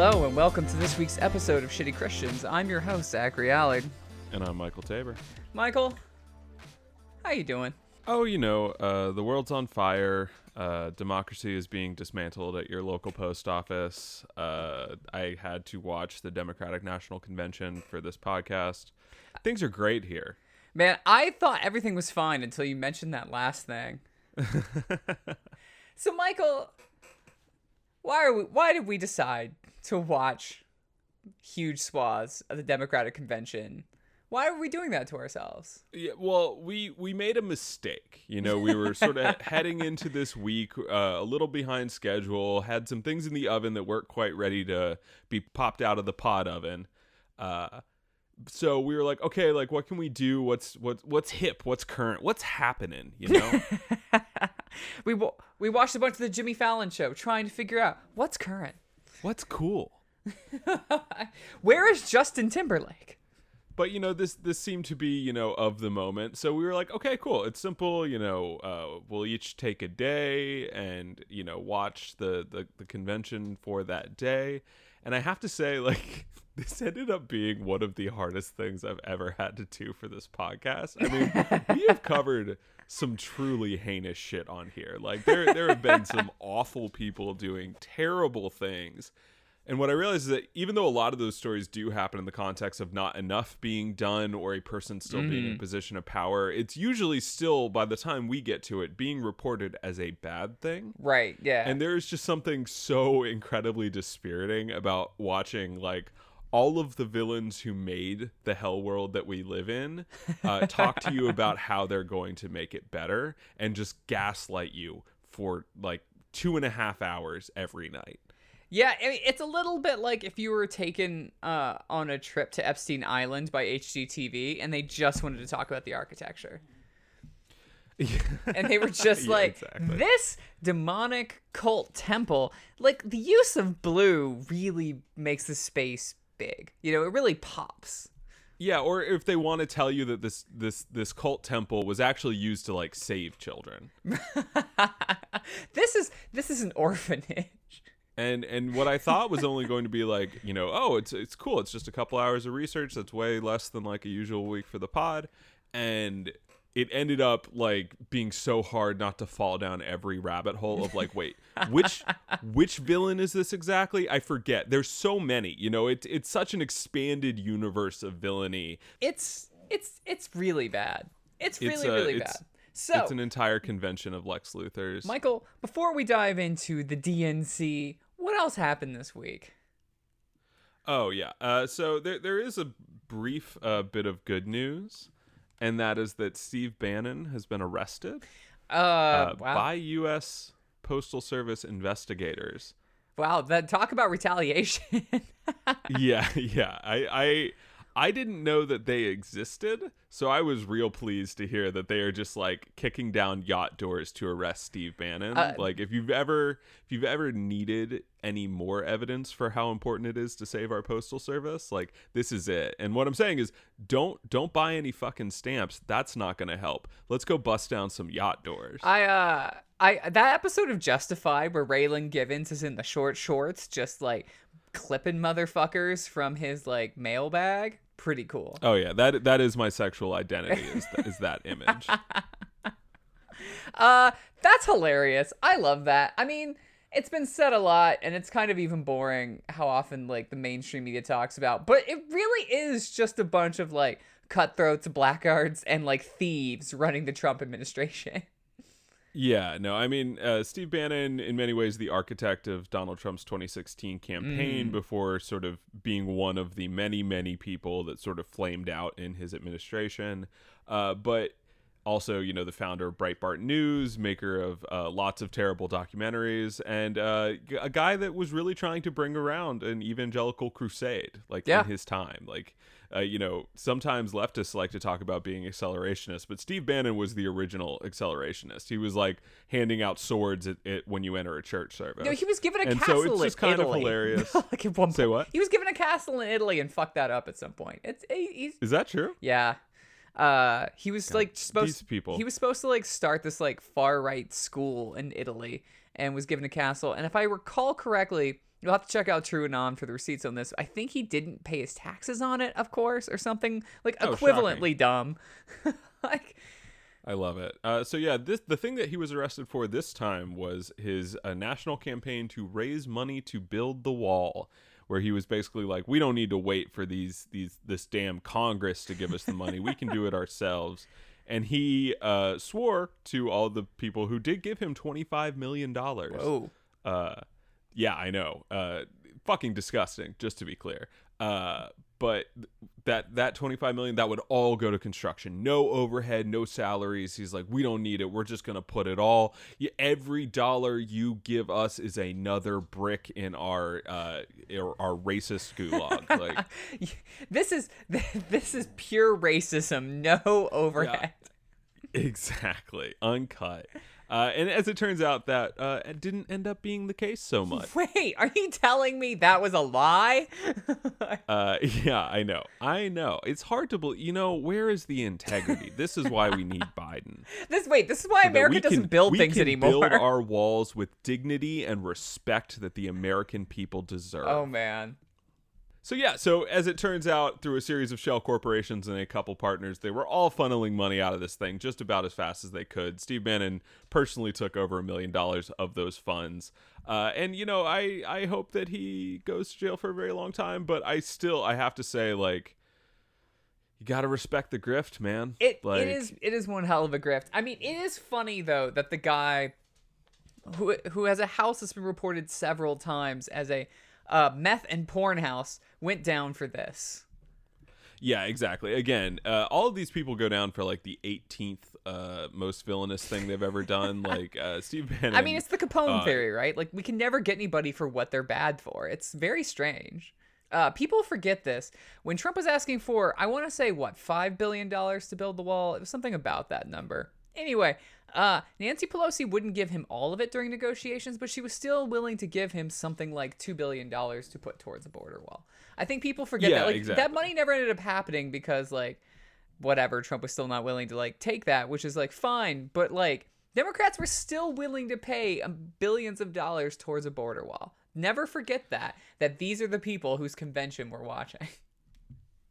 Hello and welcome to this week's episode of Shitty Christians. I'm your host, Zachary Allard. And I'm Michael Tabor. Michael, how you doing? Oh, you know, uh, the world's on fire. Uh, democracy is being dismantled at your local post office. Uh, I had to watch the Democratic National Convention for this podcast. Things are great here. Man, I thought everything was fine until you mentioned that last thing. so, Michael, why are we? Why did we decide to watch huge swaths of the Democratic Convention? Why are we doing that to ourselves? Yeah, well, we we made a mistake. You know, we were sort of heading into this week uh, a little behind schedule. Had some things in the oven that weren't quite ready to be popped out of the pot oven. Uh, so we were like, okay, like what can we do? What's what's what's hip? What's current? What's happening? You know. we we watched a bunch of the Jimmy Fallon show, trying to figure out what's current. What's cool? Where is Justin Timberlake? but you know this this seemed to be you know of the moment so we were like okay cool it's simple you know uh, we'll each take a day and you know watch the, the the convention for that day and i have to say like this ended up being one of the hardest things i've ever had to do for this podcast i mean we have covered some truly heinous shit on here like there there have been some awful people doing terrible things and what I realize is that even though a lot of those stories do happen in the context of not enough being done or a person still being in a position of power, it's usually still, by the time we get to it, being reported as a bad thing. Right. Yeah. And there's just something so incredibly dispiriting about watching, like, all of the villains who made the hell world that we live in uh, talk to you about how they're going to make it better and just gaslight you for like two and a half hours every night. Yeah, I mean, it's a little bit like if you were taken uh, on a trip to Epstein Island by HGTV and they just wanted to talk about the architecture. and they were just Yeah, like, exactly. this demonic cult temple, like the use of blue really makes the space big. You know, it really pops. Yeah, or if they want to tell you that this this this cult temple was actually used to like save children. this is this is an orphanage. And and what I thought was only going to be like, you know, oh, it's it's cool. It's just a couple hours of research. That's way less than like a usual week for the pod. And it ended up like being so hard not to fall down every rabbit hole of like, wait, which which villain is this exactly? I forget. There's so many. You know, it, it's such an expanded universe of villainy. It's it's it's really bad. It's It's, really uh, really it's- bad. So it's an entire convention of Lex Luthor's. Michael, before we dive into the DNC, what else happened this week? Oh yeah. Uh, so there there is a brief uh, bit of good news, and that is that Steve Bannon has been arrested Uh, uh, wow. by U.S. Postal Service investigators. wow, that talk about retaliation. yeah, yeah. I I I didn't know that they existed, so I was real pleased to hear that they are just like kicking down yacht doors to arrest Steve Bannon. Uh, like if you've ever if you've ever needed any more evidence for how important it is to save our postal service, like this is it. And what I'm saying is don't don't buy any fucking stamps. That's not going to help. Let's go bust down some yacht doors. I uh I that episode of Justified where Raylan Givens is in the short shorts just like clipping motherfuckers from his like mailbag. Pretty cool. oh yeah, that that is my sexual identity is th- is that image. Uh that's hilarious. I love that. I mean, it's been said a lot and it's kind of even boring how often like the mainstream media talks about, but it really is just a bunch of like cutthroats, blackguards and like thieves running the Trump administration. Yeah, no, I mean, uh, Steve Bannon, in many ways, the architect of Donald Trump's 2016 campaign before sort of being one of the many, many people that sort of flamed out in his administration. Uh, but also, you know, the founder of Breitbart News, maker of uh, lots of terrible documentaries, and uh, a guy that was really trying to bring around an evangelical crusade, like Yeah. in his time. Like, uh, you know, sometimes leftists like to talk about being accelerationists, but Steve Bannon was the original accelerationist. He was like handing out swords at, at when you enter a church service. No, he was given a And so castle it's just in kind of hilarious. like at one Say point, what? He was given a castle in Italy and fucked that up at some point. It's he's Is that true? yeah. Uh, he was like supposed. these people. He was supposed to like start this like far right school in Italy and was given a castle. And if I recall correctly, You'll have to check out True Anon for the receipts on this. I think he didn't pay his taxes on it, of course, or something like Oh, equivalently dumb. like, I love it. Uh, so yeah, this the thing that he was arrested for this time was his uh, national campaign to raise money to build the wall, where he was basically like, "We don't need to wait for these these this damn Congress to give us the money. We can do it ourselves." And he uh, swore to all the people who did give him twenty five million dollars. oh, Uh, yeah, I know. Uh, fucking disgusting. Just to be clear. Uh, but that that 25 million that would all go to construction no overhead no salaries he's like we don't need it we're just gonna put it all every dollar you give us is another brick in our uh our, our racist gulag like this is this is pure racism. No overhead. exactly uncut uh and as it turns out that uh didn't end up being the case so much Wait, are you telling me that was a lie? Uh, yeah, I know. I know. It's hard to believe. You know, where is the integrity? this is why we need Biden. this wait, this is why So America doesn't can- build we things can anymore. Build our walls with dignity and respect that the American people deserve. oh man. So yeah, so as it turns out, through a series of shell corporations and a couple partners, they were all funneling money out of this thing just about as fast as they could. Steve Bannon personally took over a million dollars of those funds, uh, and you know, I I hope that he goes to jail for a very long time. But I still I have to say, like, you got to respect the grift, man. It like, it is it is one hell of a grift. I mean, it is funny though that the guy who who has a house that's been reported several times as a uh, meth and porn house went down for this. Yeah, exactly. Again, uh, all of these people go down for like the 18th uh, most villainous thing they've ever done. like uh, Steve Bannon. I mean, it's the Capone uh, theory, right? Like we can never get anybody for what they're bad for. It's very strange. Uh, people forget this. When Trump was asking for, I want to say what five billion dollars to build the wall. It was something about that number. Anyway, uh, Nancy Pelosi wouldn't give him all of it during negotiations, but she was still willing to give him something like two billion dollars to put towards a border wall. I think people forget Yeah, that. Like exactly. that money never ended up happening because like whatever Trump was still not willing to like take that, which is like fine, but like Democrats were still willing to pay um, billions of dollars towards a border wall. Never forget that that these are the people whose convention we're watching.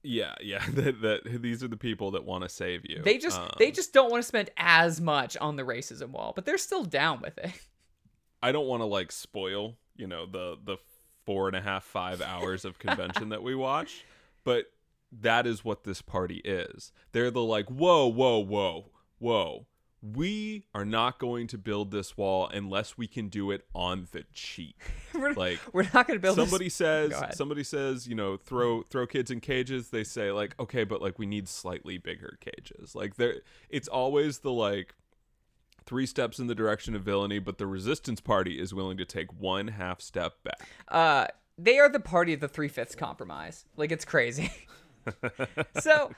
Yeah, yeah. That, that these are the people that want to save you. They just Um, they just don't want to spend as much on the racism wall, but they're still down with it. I don't want to like spoil, you know, the the four and a half five hours of convention that we watch, but that is what this party is. They're the like, whoa, whoa, whoa, whoa. We are not going to build this wall unless we can do it on the cheap. we're, Like we're not going to build this- somebody says somebody says you know throw throw kids in cages they say like okay but like we need slightly bigger cages like there it's always the like three steps in the direction of villainy but the resistance party is willing to take one half step back uh they are the party of the three fifths compromise. Like it's crazy. so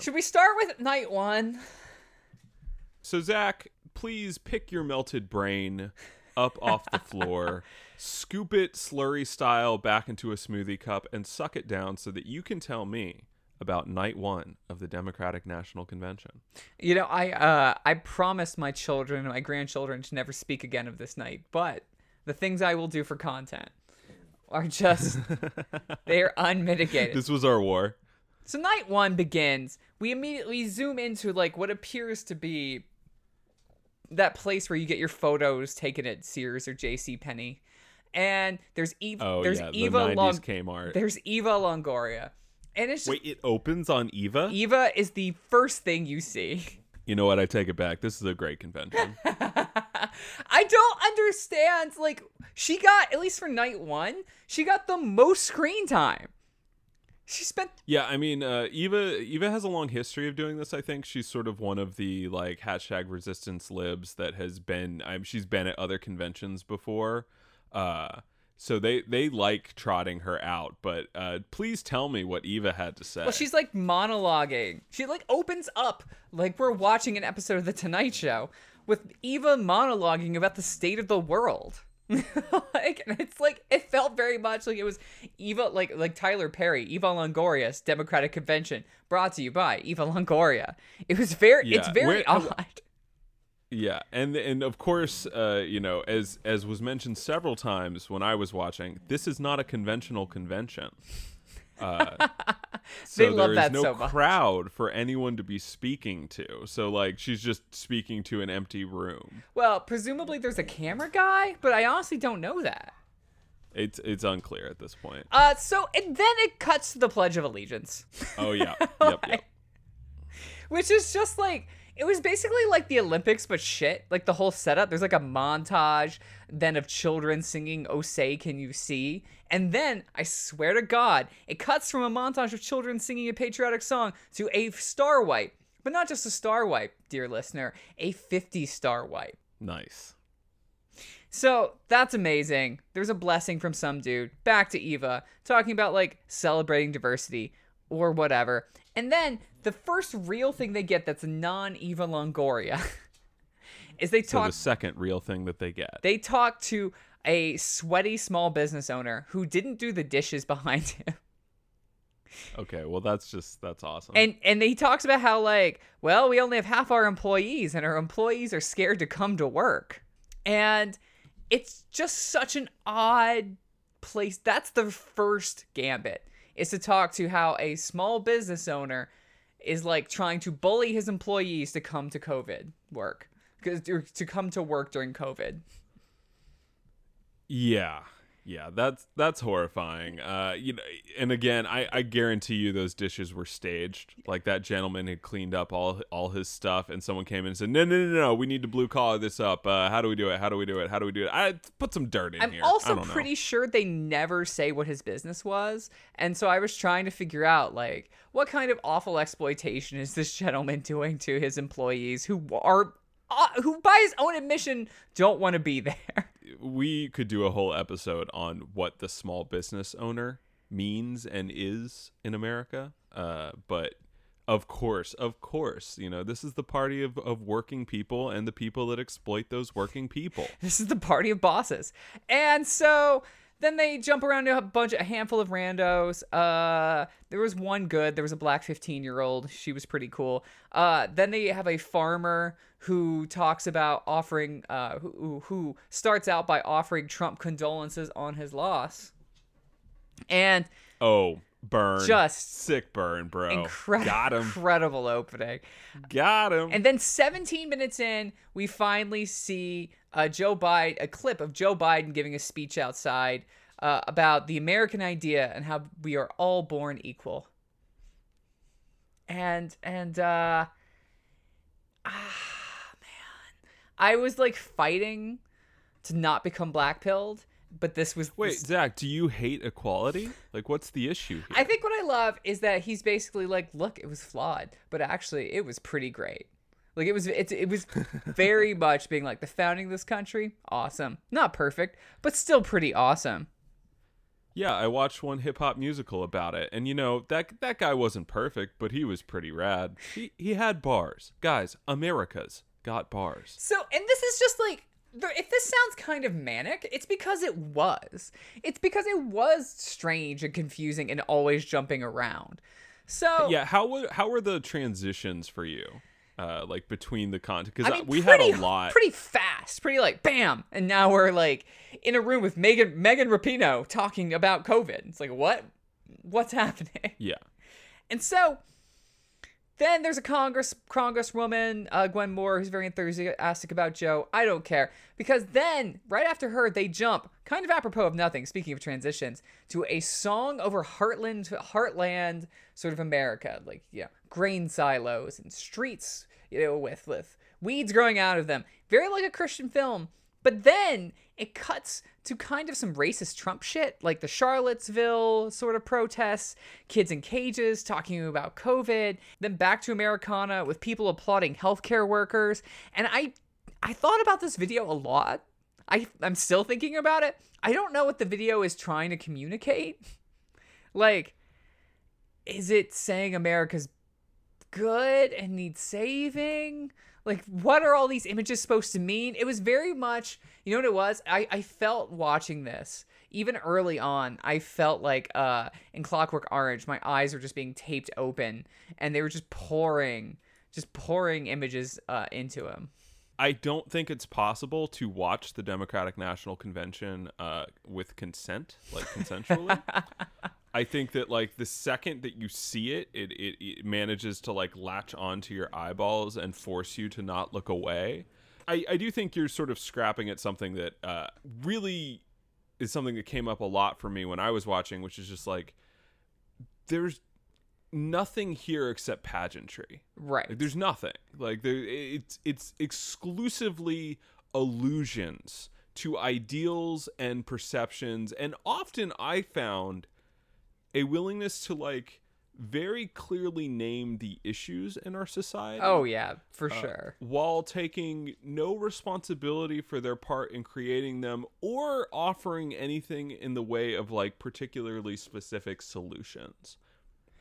should we start with night one? So zach please pick your melted brain up off the floor scoop it slurry style back into a smoothie cup and suck it down so that you can tell me about night one of the democratic national convention You know, I uh I promised my children and my grandchildren to never speak again of this night, but the things I will do for content are just they are unmitigated. This was our war. So night one begins. We immediately zoom into like what appears to be that place where you get your photos taken at Sears or J.C. Penney, and there's Eva. Oh there's yeah, the Eva 90s Long. Kmart. There's Eva Longoria, and it's just Wait, it opens on Eva? Eva is the first thing you see. You know what? I take it back. This is a great convention. I don't understand. Like, she got, at least for night one, she got the most screen time. She spent, yeah, I mean, uh, Eva Eva has a long history of doing this. I think she's sort of one of the like hashtag resistance libs that has been. I'm she's been at other conventions before. Uh, so they they like trotting her out. But uh, please tell me what Eva had to say. well, she's like monologuing. She like opens up like we're watching an episode of The Tonight Show with Eva monologuing about the state of the world. like and it's like it felt very much like it was Eva like like Tyler Perry, Eva Longoria's Democratic Convention, brought to you by Eva Longoria. It was very it's Yeah, very where- odd. Yeah, and and of course, uh, you know, as as was mentioned several times when I was watching, this is not a conventional convention. Uh, so They love there is that no so much. crowd for anyone to be speaking to. So like, she's just speaking to an empty room. Well, presumably there's a camera guy, but I honestly don't know that. It's it's unclear at this point. Uh, so and then it cuts to the Pledge of Allegiance, Oh yeah, yep, yep. which is just like it was basically like the Olympics but shit. Like the whole setup. There's like a montage then of children singing "Oh Say Can You See," and then I swear to God, it cuts from a montage of children singing a patriotic song to a star wipe, but not just a star wipe, dear listener, a 50 star wipe. Nice. So that's amazing. There's a blessing from some dude. Back to Eva, talking about like celebrating diversity or whatever. And then the first real thing they get that's non Eva Longoria is they talk. So the second real thing that they get. they talk to a sweaty small business owner who didn't do the dishes behind him. Okay, well that's just that's awesome. And and he talks about how like, well, we only have half our employees and our employees are scared to come to work. And it's just such an odd place. That's the first gambit. Is to talk to how a small business owner is like trying to bully his employees to come to COVID work, To come to work during COVID. Yeah. Yeah, that's that's horrifying. Uh, you know, and again, I, I guarantee you those dishes were staged. Like that gentleman had cleaned up all all his stuff, and someone came in and said, "No, no, no, no, we need to blue collar this up. Uh, how do we do it? How do we do it? How do we do it? I put some dirt in I'm here." I also don't know. pretty sure they never say what his business was. And so I was trying to figure out like what kind of awful exploitation is this gentleman doing to his employees who are uh, who by his own admission don't want to be there. We could do a whole episode on what the small business owner means and is in America. Uh, but of course, of course, you know, this is the party of, of working people and the people that exploit those working people. This is the party of bosses. And so then they jump around to a bunch a handful of randos. Uh there was one good, there was a black 15-year-old. She was pretty cool. Uh then they have a farmer who talks about offering uh who who starts out by offering Trump condolences on his loss. And Oh, burn. Just sick burn, bro. incredible Got him. incredible opening. Got him. And then 17 minutes in, we finally see uh, Joe Biden, a clip of Joe Biden giving a speech outside uh, about the American idea and how we are all born equal. And and uh, ah man, I was like fighting to not become black pilled, but this was Wait, this- Zach, do you hate equality? Like, what's the issue here? I think what I love is that he's basically like, look, it was flawed, but actually it was pretty great. Like it was, it, it was very much being like the founding of this country, awesome. Not perfect, but still pretty awesome. Yeah, I watched one hip hop musical about it, and you know that that guy wasn't perfect, but he was pretty rad. He he had bars, guys. America's got bars. So, and this is just like, if this sounds kind of manic, it's because it was. It's because it was strange and confusing and always jumping around. So, Yeah, how wa- how were the transitions for you, uh, like between the content? Because I mean, we pretty, had a lot. pretty fast, pretty like bam, and now we're like in a room with Megan Megan Rapinoe talking about COVID. It's like what, what's happening? yeah, And so then there's a Congress Congresswoman uh, Gwen Moore who's very enthusiastic about Joe. I don't care because then right after her they jump, kind of apropos of nothing. Speaking of transitions, to a song over Heartland Heartland sort of America, like yeah, grain silos and streets, you know, with with weeds growing out of them, very like a Christian film. But then it cuts to kind of some racist Trump shit, like the Charlottesville sort of protests, kids in cages talking about COVID, then back to Americana with people applauding healthcare workers. And I I thought about this video a lot. I I'm still thinking about it. I don't know what the video is trying to communicate. Like is it saying America's good and needs saving? Like, what are all these images supposed to mean? It was very much, you know what it was? I, I felt watching this, even early on, I felt like uh, in Clockwork Orange, my eyes were just being taped open and they were just pouring, just pouring images uh, into him. I don't think it's possible to watch the Democratic National Convention uh, with consent, like consensually. I think that like the second that you see it, it, it, it manages to like latch onto your eyeballs and force you to not look away. I, I do think you're sort of scrapping at something that uh, really is something that came up a lot for me when I was watching, which is just like there's nothing here except pageantry. Right. Like, there's nothing. Like there it's it's exclusively allusions to ideals and perceptions and often I found a willingness to like very clearly name the issues in our society. Oh yeah, for uh, sure. While taking no responsibility for their part in creating them or offering anything in the way of like particularly specific solutions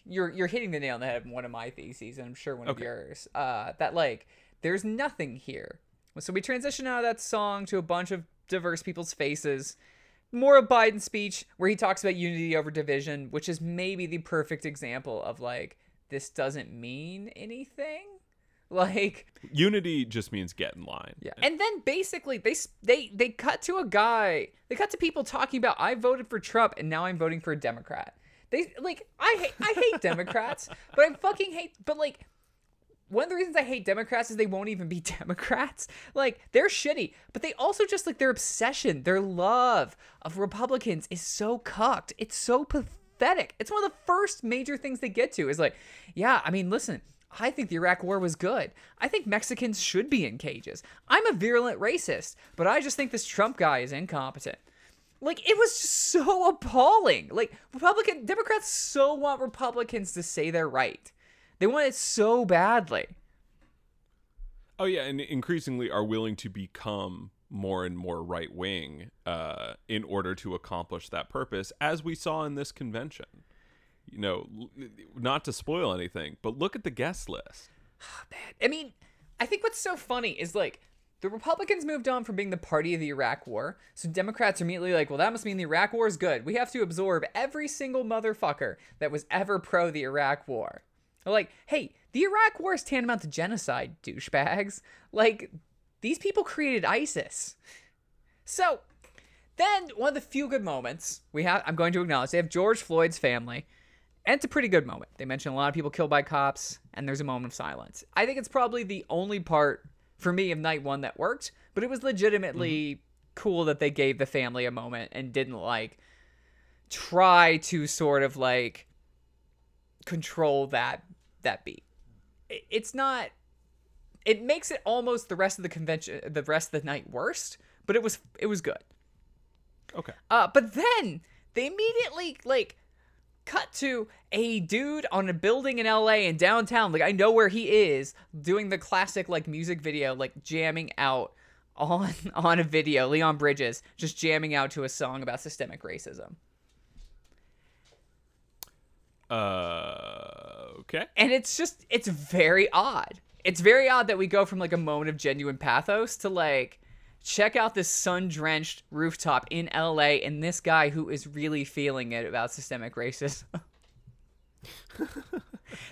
you're you're hitting the nail on the head of one of my theses, and I'm sure one Okay. of yours. Uh, that like there's nothing here. So we transition out of that song to a bunch of diverse people's faces. More of Biden's speech where he talks about unity over division, which is maybe the perfect example of like this doesn't mean anything. Like unity just means get in line. yeah. And then basically they they they cut to a guy. They cut to people talking about I voted for Trump and now I'm voting for a Democrat. They like I hate I hate Democrats, but I fucking hate but like one of the reasons I hate Democrats is they won't even be Democrats. Like they're shitty, but they also just like their obsession, their love of Republicans is so cucked. It's so pathetic. It's one of the first major things they get to is like, yeah, I mean, listen, I think the Iraq war was good. I think Mexicans should be in cages. I'm a virulent racist, but I just think this Trump guy is incompetent. Like it was just so appalling. Like Republican Democrats so want Republicans to say they're right. They want it so badly. Oh yeah, and increasingly are willing to become more and more right wing uh, in order to accomplish that purpose, as we saw in this convention. You know, not to spoil anything, but look at the guest list. I mean, I think what's so funny is like the Republicans moved on from being the party of the Iraq War, so Democrats are immediately like, well, that must mean the Iraq War is good. We have to absorb every single motherfucker that was ever pro the Iraq War. They're like, hey, the Iraq War is tantamount to genocide, douchebags. Like, these people created ISIS. So, then one of the few good moments we have, I'm going to acknowledge, they have George Floyd's family. And it's a pretty good moment. They mention a lot of people killed by cops, and there's a moment of silence. I think it's probably the only part for me of night one that worked, but it was legitimately mm-hmm. cool that they gave the family a moment and didn't like try to sort of like control that that beat. It- It's not. It makes it almost the rest of the convention, the rest of the night worst, but it was it was good. Okay. Uh, but then they immediately like cut to a dude on a building in LA in downtown. Like I know where he is, doing the classic like music video, like jamming out on on a video. Leon Bridges just jamming out to a song about systemic racism. Uh, okay. And it's just it's very odd. It's very odd that we go from like a moment of genuine pathos to like check out this sun-drenched rooftop in LA and this guy who is really feeling it about systemic racism.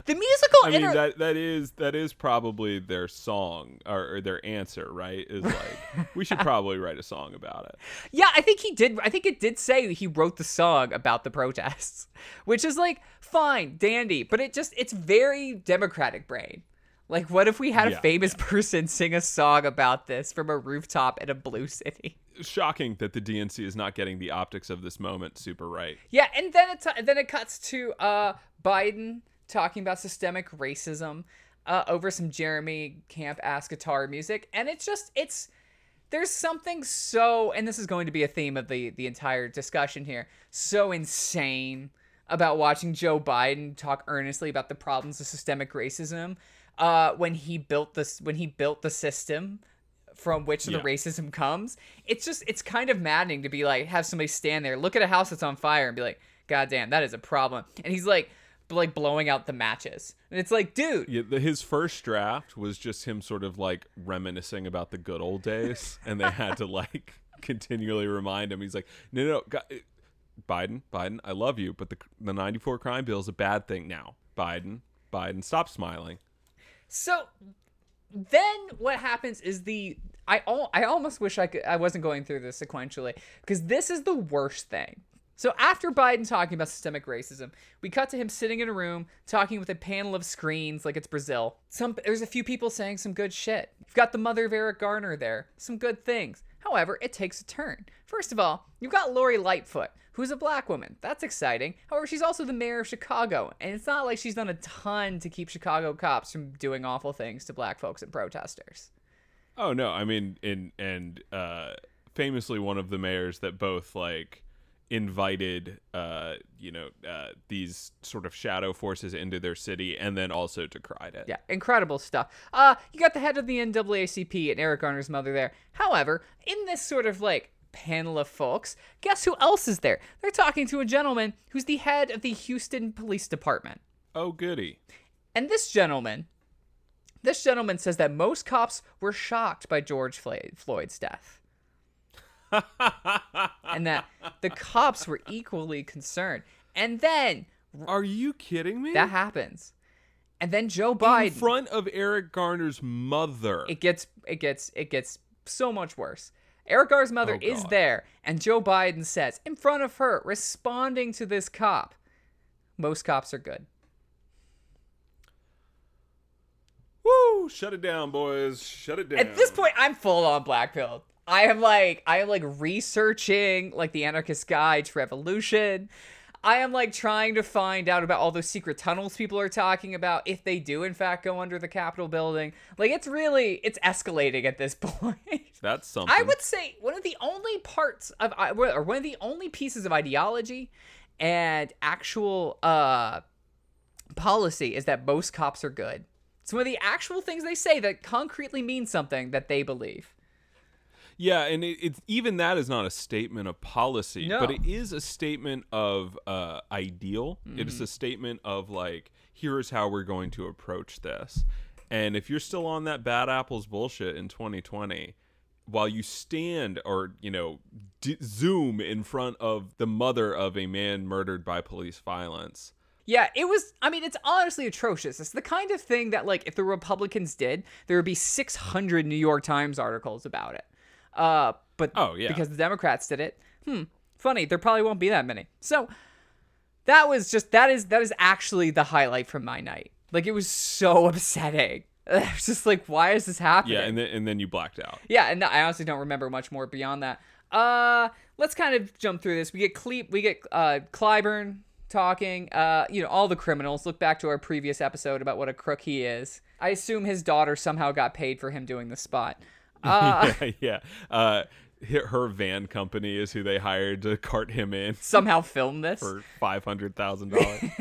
the musical I mean inter- that that is that is probably their song or, or their answer, right? Is like we should probably write a song about it. Yeah, I think he did. I think it did say he wrote the song about the protests, which is like fine, dandy, but it just it's very democratic brain. Like, what if we had a Yeah, famous person sing a song about this from a rooftop in a blue city? Shocking that the DNC is not getting the optics of this moment super right. Yeah, and then it then it cuts to uh Biden talking about systemic racism uh, over some Jeremy Camp ass guitar music, and it's just it's there's something so and this is going to be a theme of the the entire discussion here so insane about watching Joe Biden talk earnestly about the problems of systemic racism uh when he built this when he built the system from which the racism comes it's just it's kind of maddening to be like have somebody stand there look at a house that's on fire and be like god damn that is a problem and he's like like blowing out the matches and it's like dude Yeah, the, his first draft was just him sort of like reminiscing about the good old days, and they had to like continually remind him. He's like, no, no, no gu- Biden, Biden, I love you, but the the '94 crime bill is a bad thing now. Biden, Biden, stop smiling. So then what happens is the I al- I almost wish I could I wasn't going through this sequentially because this is the worst thing. So after Biden talking about systemic racism, we cut to him sitting in a room talking with a panel of screens like it's Brazil. Some there's a few people saying some good shit. You've got the mother of Eric Garner there, some good things. However, it takes a turn. First of all, you've got Lori Lightfoot, who's a black woman. That's exciting. However, she's also the mayor of Chicago, and it's not like she's done a ton to keep Chicago cops from doing awful things to black folks and protesters. Oh no, I mean, in and uh, famously one of the mayors that both like invited, uh, you know, uh, these sort of shadow forces into their city, and then also decried it. Yeah, incredible stuff. Uh, you got the head of the NAACP and Eric Garner's mother there. However, in this sort of like panel of folks, guess who else is there? They're talking to a gentleman who's the head of the Houston Police Department. Oh goody. And this gentleman, this gentleman says that most cops were shocked by George Floyd's death. and that the cops were equally concerned. And then Are you kidding me? that happens. And then Joe Biden in front of Eric Garner's mother. it gets it gets it gets so much worse. Eric Garner's mother Oh, is there, and Joe Biden says in front of her, responding to this cop, most cops are good. Woo! Shut it down, boys. Shut it down. At this point, I'm full on black pilled. I am like I am like researching like the anarchist guide to revolution. I am like trying to find out about all those secret tunnels people are talking about if they do in fact go under the Capitol building. Like it's really it's escalating at this point. that's something. I would say one of the only parts of or one of the only pieces of ideology and actual uh policy is that most cops are good. It's one of the actual things they say that concretely means something that they believe. Yeah, and it, it's even that is not a statement of policy, but it is a statement of uh, ideal. It Mm-hmm. is a statement of like, here is how we're going to approach this. And if you're still on that bad apples bullshit in 2020, while you stand or you know d- zoom in front of the mother of a man murdered by police violence, Yeah, it was. I mean, it's honestly atrocious. It's the kind of thing that, like, if the Republicans did, there would be 600 New York Times articles about it. Uh, but Oh, yeah. because the Democrats did it, hmm, funny. There probably won't be that many. So that was just that is that is actually the highlight from my night. Like, it was so upsetting. I was just like, why is this happening? yeah, and then and then you blacked out. Yeah, and I honestly don't remember much more beyond that. Uh, let's kind of jump through this. We get Cle- we get uh Clyburn talking. Uh, you know, all the criminals. Look back to our previous episode about what a crook he is. I assume his daughter somehow got paid for him doing the spot. Uh, yeah, yeah. Uh, her her van company is who they hired to cart him in somehow film this. for five hundred thousand dollars.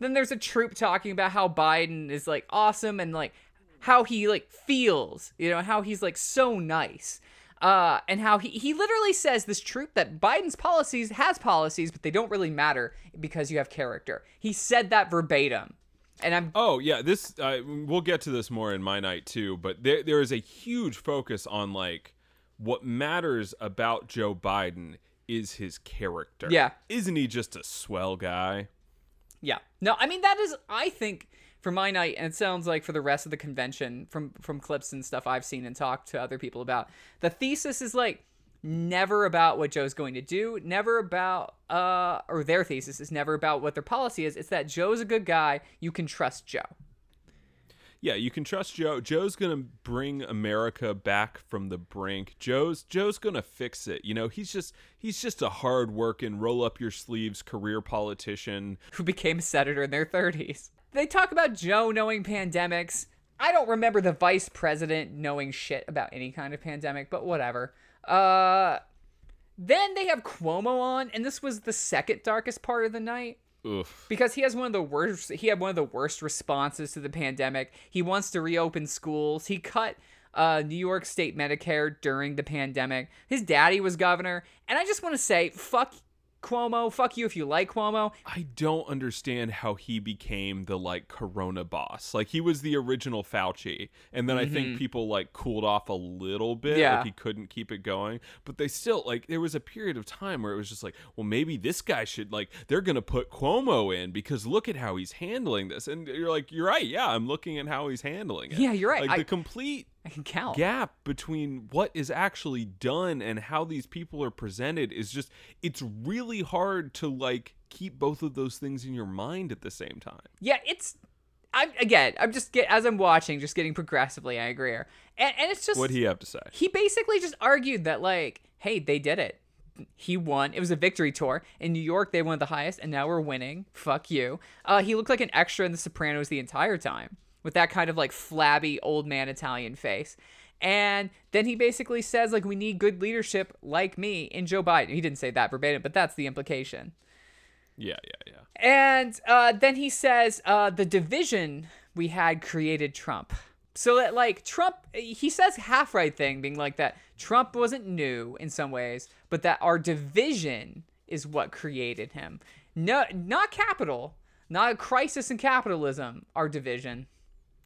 then there's a troop talking about how Biden is like awesome and like how he like feels, you know, how he's like so nice. Uh, and how he, he literally says this troop that Biden's policies has policies, but they don't really matter because you have character. He said that verbatim. And I'm Oh yeah, this uh, we'll get to this more in my night too. But there there is a huge focus on like what matters about Joe Biden is his character. Yeah. isn't he just a swell guy? Yeah. No, I mean that is I think for my night and it sounds like for the rest of the convention from from clips and stuff I've seen and talked to other people about. The thesis is like never about what Joe's going to do, never about uh or their thesis is never about what their policy is. It's that Joe's a good guy, you can trust Joe. Yeah, you can trust Joe. Joe's gonna bring America back from the brink. Joe's Joe's gonna fix it. You know, he's just he's just a hard working, roll up your sleeves career politician. who became a senator in their 30s. They talk about Joe knowing pandemics. I don't remember the vice president knowing shit about any kind of pandemic, but whatever. Uh then they have Cuomo on, and this was the second darkest part of the night Oof. because he has one of the worst he had one of the worst responses to the pandemic. He wants to reopen schools. He cut uh, New York State Medicare during the pandemic. His daddy was governor, and I just want to say, fuck, Cuomo. Fuck you if you like Cuomo. I don't understand how he became the like corona boss. Like he was the original Fauci, and then I think people like cooled off a little bit. Mm-hmm. Yeah. Like he couldn't keep it going. But they still like there was a period of time where it was just like, well, maybe this guy should like they're gonna put Cuomo in because look at how he's handling this. And you're like, you're right, yeah, I'm looking at how he's handling it. Yeah, you're right. Like I- the complete I can count. gap between what is actually done and how these people are presented is just it's really hard to like keep both of those things in your mind at the same time. Yeah, it's. I'm again. I'm just get as I'm watching, just getting progressively angrier, and and it's just What he have to say? he basically just argued that like, hey, they did it. He won. It was a victory tour in New York. They won the highest, and now we're winning. Fuck you. Uh, he looked like an extra in The Sopranos the entire time with that kind of like flabby old man Italian face. And then he basically says like we need good leadership like me in Joe Biden. He didn't say that verbatim, but that's the implication. Yeah, yeah, yeah. And uh, then he says uh, the division we had created Trump. So that like Trump, he says half right thing, being like that Trump wasn't new in some ways, but that our division is what created him. No, not capital, not a crisis in capitalism. Our division.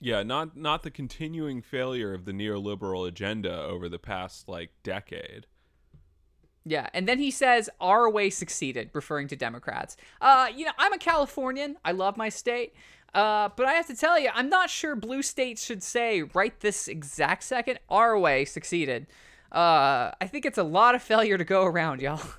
Yeah, not not the continuing failure of the neoliberal agenda over the past like decade. Yeah, and then he says our way succeeded, referring to Democrats. Uh, you know, I'm a Californian. I love my state. Uh, but I have to tell you, I'm not sure blue states should say right this exact second our way succeeded. Uh, I think it's a lot of failure to go around, y'all.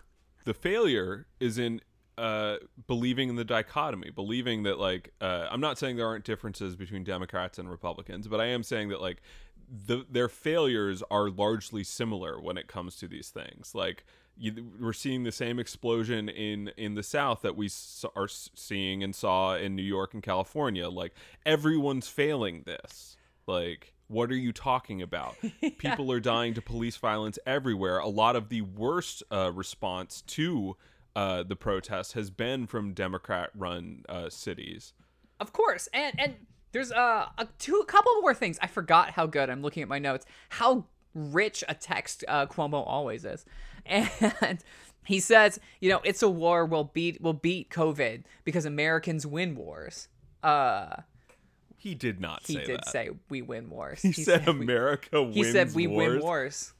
The failure is in uh, believing in the dichotomy, believing that like uh, I'm not saying there aren't differences between Democrats and Republicans, but I am saying that like the, their failures are largely similar when it comes to these things. Like you, we're seeing the same explosion in in the South that we s- are seeing and saw in New York and California. Like everyone's failing this. Like what are you talking about? People are dying to police violence everywhere. A lot of the worst uh, response to uh, the protest has been from Democrat-run uh, cities. Of course, and and there's uh a two a couple more things. I forgot how good I'm looking at my notes. How rich a text uh, Cuomo always is, and he says, you know, it's a war. We'll beat we'll beat COVID because Americans win wars. Uh, He did not he say did that. say we win wars. he, said, we- America wins wars. He said we wars. win wars.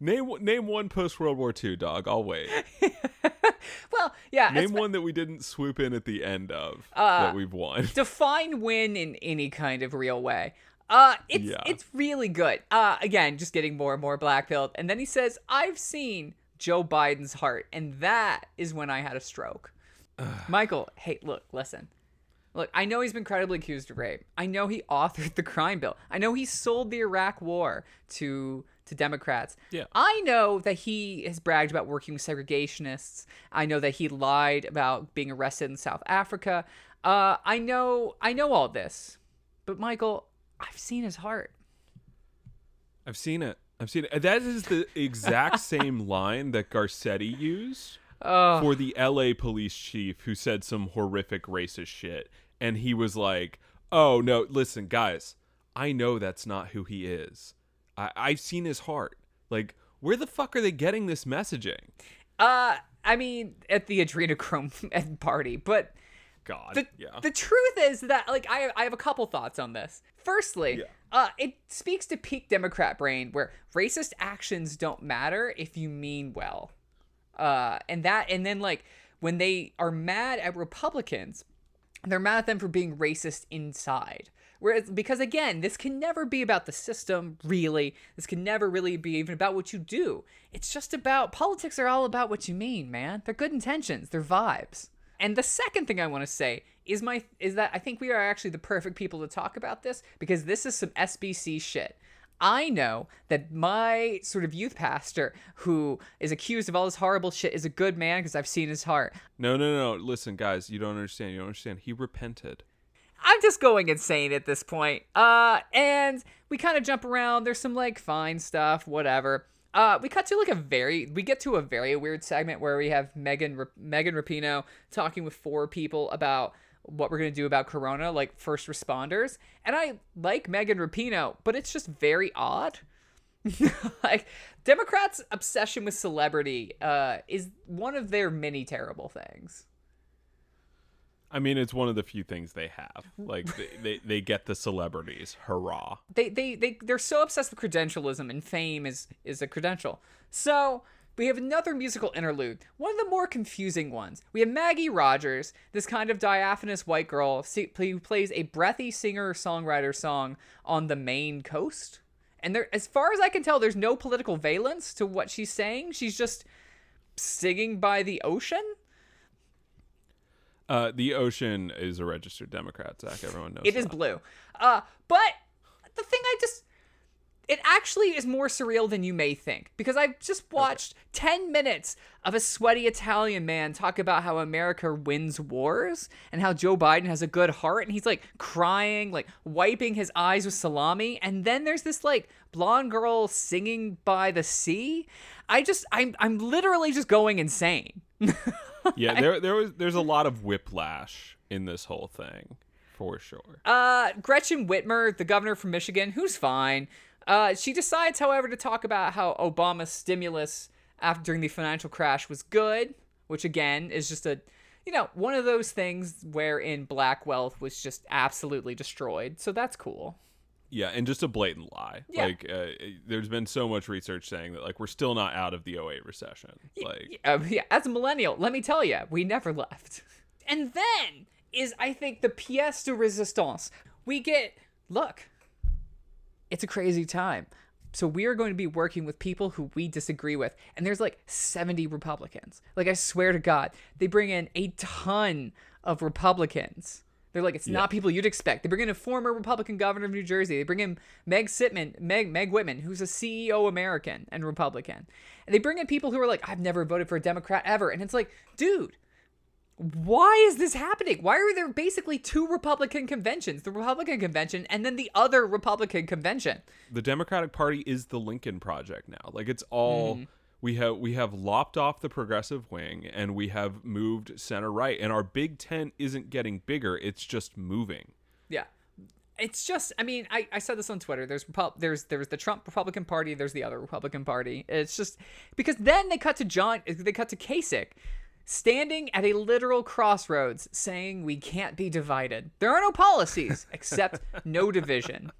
Name name one post World War II dog. I'll wait. Well, yeah. Name one that we didn't swoop in at the end of Uh, that we've won. define win in any kind of real way. Uh, it's Yeah. it's really good. Uh, again, just getting more and more black pilled, and then he says, "I've seen Joe Biden's heart," and that is when I had a stroke. Michael, hey, look, listen. Look, I know he's been credibly accused of rape. I know he authored the crime bill. I know he sold the Iraq War to to Democrats. Yeah. I know that he has bragged about working with segregationists. I know that he lied about being arrested in South Africa. Uh, I know I know all this. But Michael, I've seen his heart. I've seen it. I've seen it. That is the exact same line that Garcetti used Oh, for the LA police chief who said some horrific racist shit. And he was like, oh, no, listen, guys, I know that's not who he is. I- I've seen his heart. Like, where the fuck are they getting this messaging? uh, I mean, at the adrenochrome party, but God. the, yeah. the truth is that like I, I have a couple thoughts on this firstly Yeah. uh, it speaks to peak democrat brain where racist actions don't matter if you mean well uh, and that and then like when they are mad at republicans they're mad at them for being racist inside whereas because again this can never be about the system really this can never really be even about what you do it's just about politics are all about what you mean man they're good intentions they're vibes and the second thing i want to say is my is that i think we are actually the perfect people to talk about this because this is some sbc shit I know that my sort of youth pastor who is accused of all this horrible shit is a good man because I've seen his heart. no, no, no. Listen, guys, you don't understand. You don't understand. He repented. I'm just going insane at this point. Uh, and we kind of jump around. There's some like fine stuff, whatever. Uh, we cut to like a very, we get to a very weird segment where we have Megan Megan Rapinoe talking with four people about what we're gonna do about Corona, like first responders. And I like Megan Rapinoe, but it's just very odd like Democrats' obsession with celebrity uh, is one of their many terrible things. I mean, it's one of the few things they have. Mm-hmm. Like they, they, they get the celebrities. Hurrah. They they they they're so obsessed with credentialism and fame is is a credential. So we have another musical interlude, one of the more confusing ones. We have Maggie Rogers, this kind of diaphanous white girl who plays a breathy singer-songwriter song on the Maine coast. And there, as far as I can tell, there's no political valence to what she's saying. She's just singing by the ocean. Uh, the ocean is a registered Democrat, Zach. Everyone knows it is that. blue. Uh, but the thing I just it actually is more surreal than you may think because I've just watched okay. 10 minutes of a sweaty Italian man talk about how America wins wars and how Joe Biden has a good heart and he's like crying, like wiping his eyes with salami and then there's this like blonde girl singing by the sea. I just I'm I'm literally just going insane. yeah, there there was there's a lot of whiplash in this whole thing for sure. Uh, Gretchen Whitmer, the governor from Michigan, who's fine. Uh, she decides, however, to talk about how Obama's stimulus after during the financial crash was good, which again is just a, you know, one of those things wherein black wealth was just absolutely destroyed. So that's cool. Yeah, and just a blatant lie. Yeah. Like, uh, there's been so much research saying that like we're still not out of the 08 recession. Like, uh, yeah, as a millennial, let me tell you, we never left. And then is I think the pièce de résistance. We get look, it's a crazy time. So we are going to be working with people who we disagree with. And there's like 70 Republicans. Like I swear to God, they bring in a ton of Republicans they're like, it's yeah. not people you'd expect. They bring in a former Republican governor of New Jersey. They bring in Meg Sitman, Meg Meg Whitman, who's a CEO American and Republican. And they bring in people who are like, I've never voted for a Democrat ever. And it's like, dude, why is this happening? Why are there basically two Republican conventions? The Republican convention and then the other Republican convention. The Democratic Party is the Lincoln Project now. Like it's all mm we have we have lopped off the progressive wing and we have moved center right and our big tent isn't getting bigger it's just moving. Yeah. It's just i mean i, I said this on twitter there's there's there's the trump republican party there's the other republican party. It's just because then they cut to john they cut to kasich standing at a literal crossroads saying we can't be divided. There are no policies except no division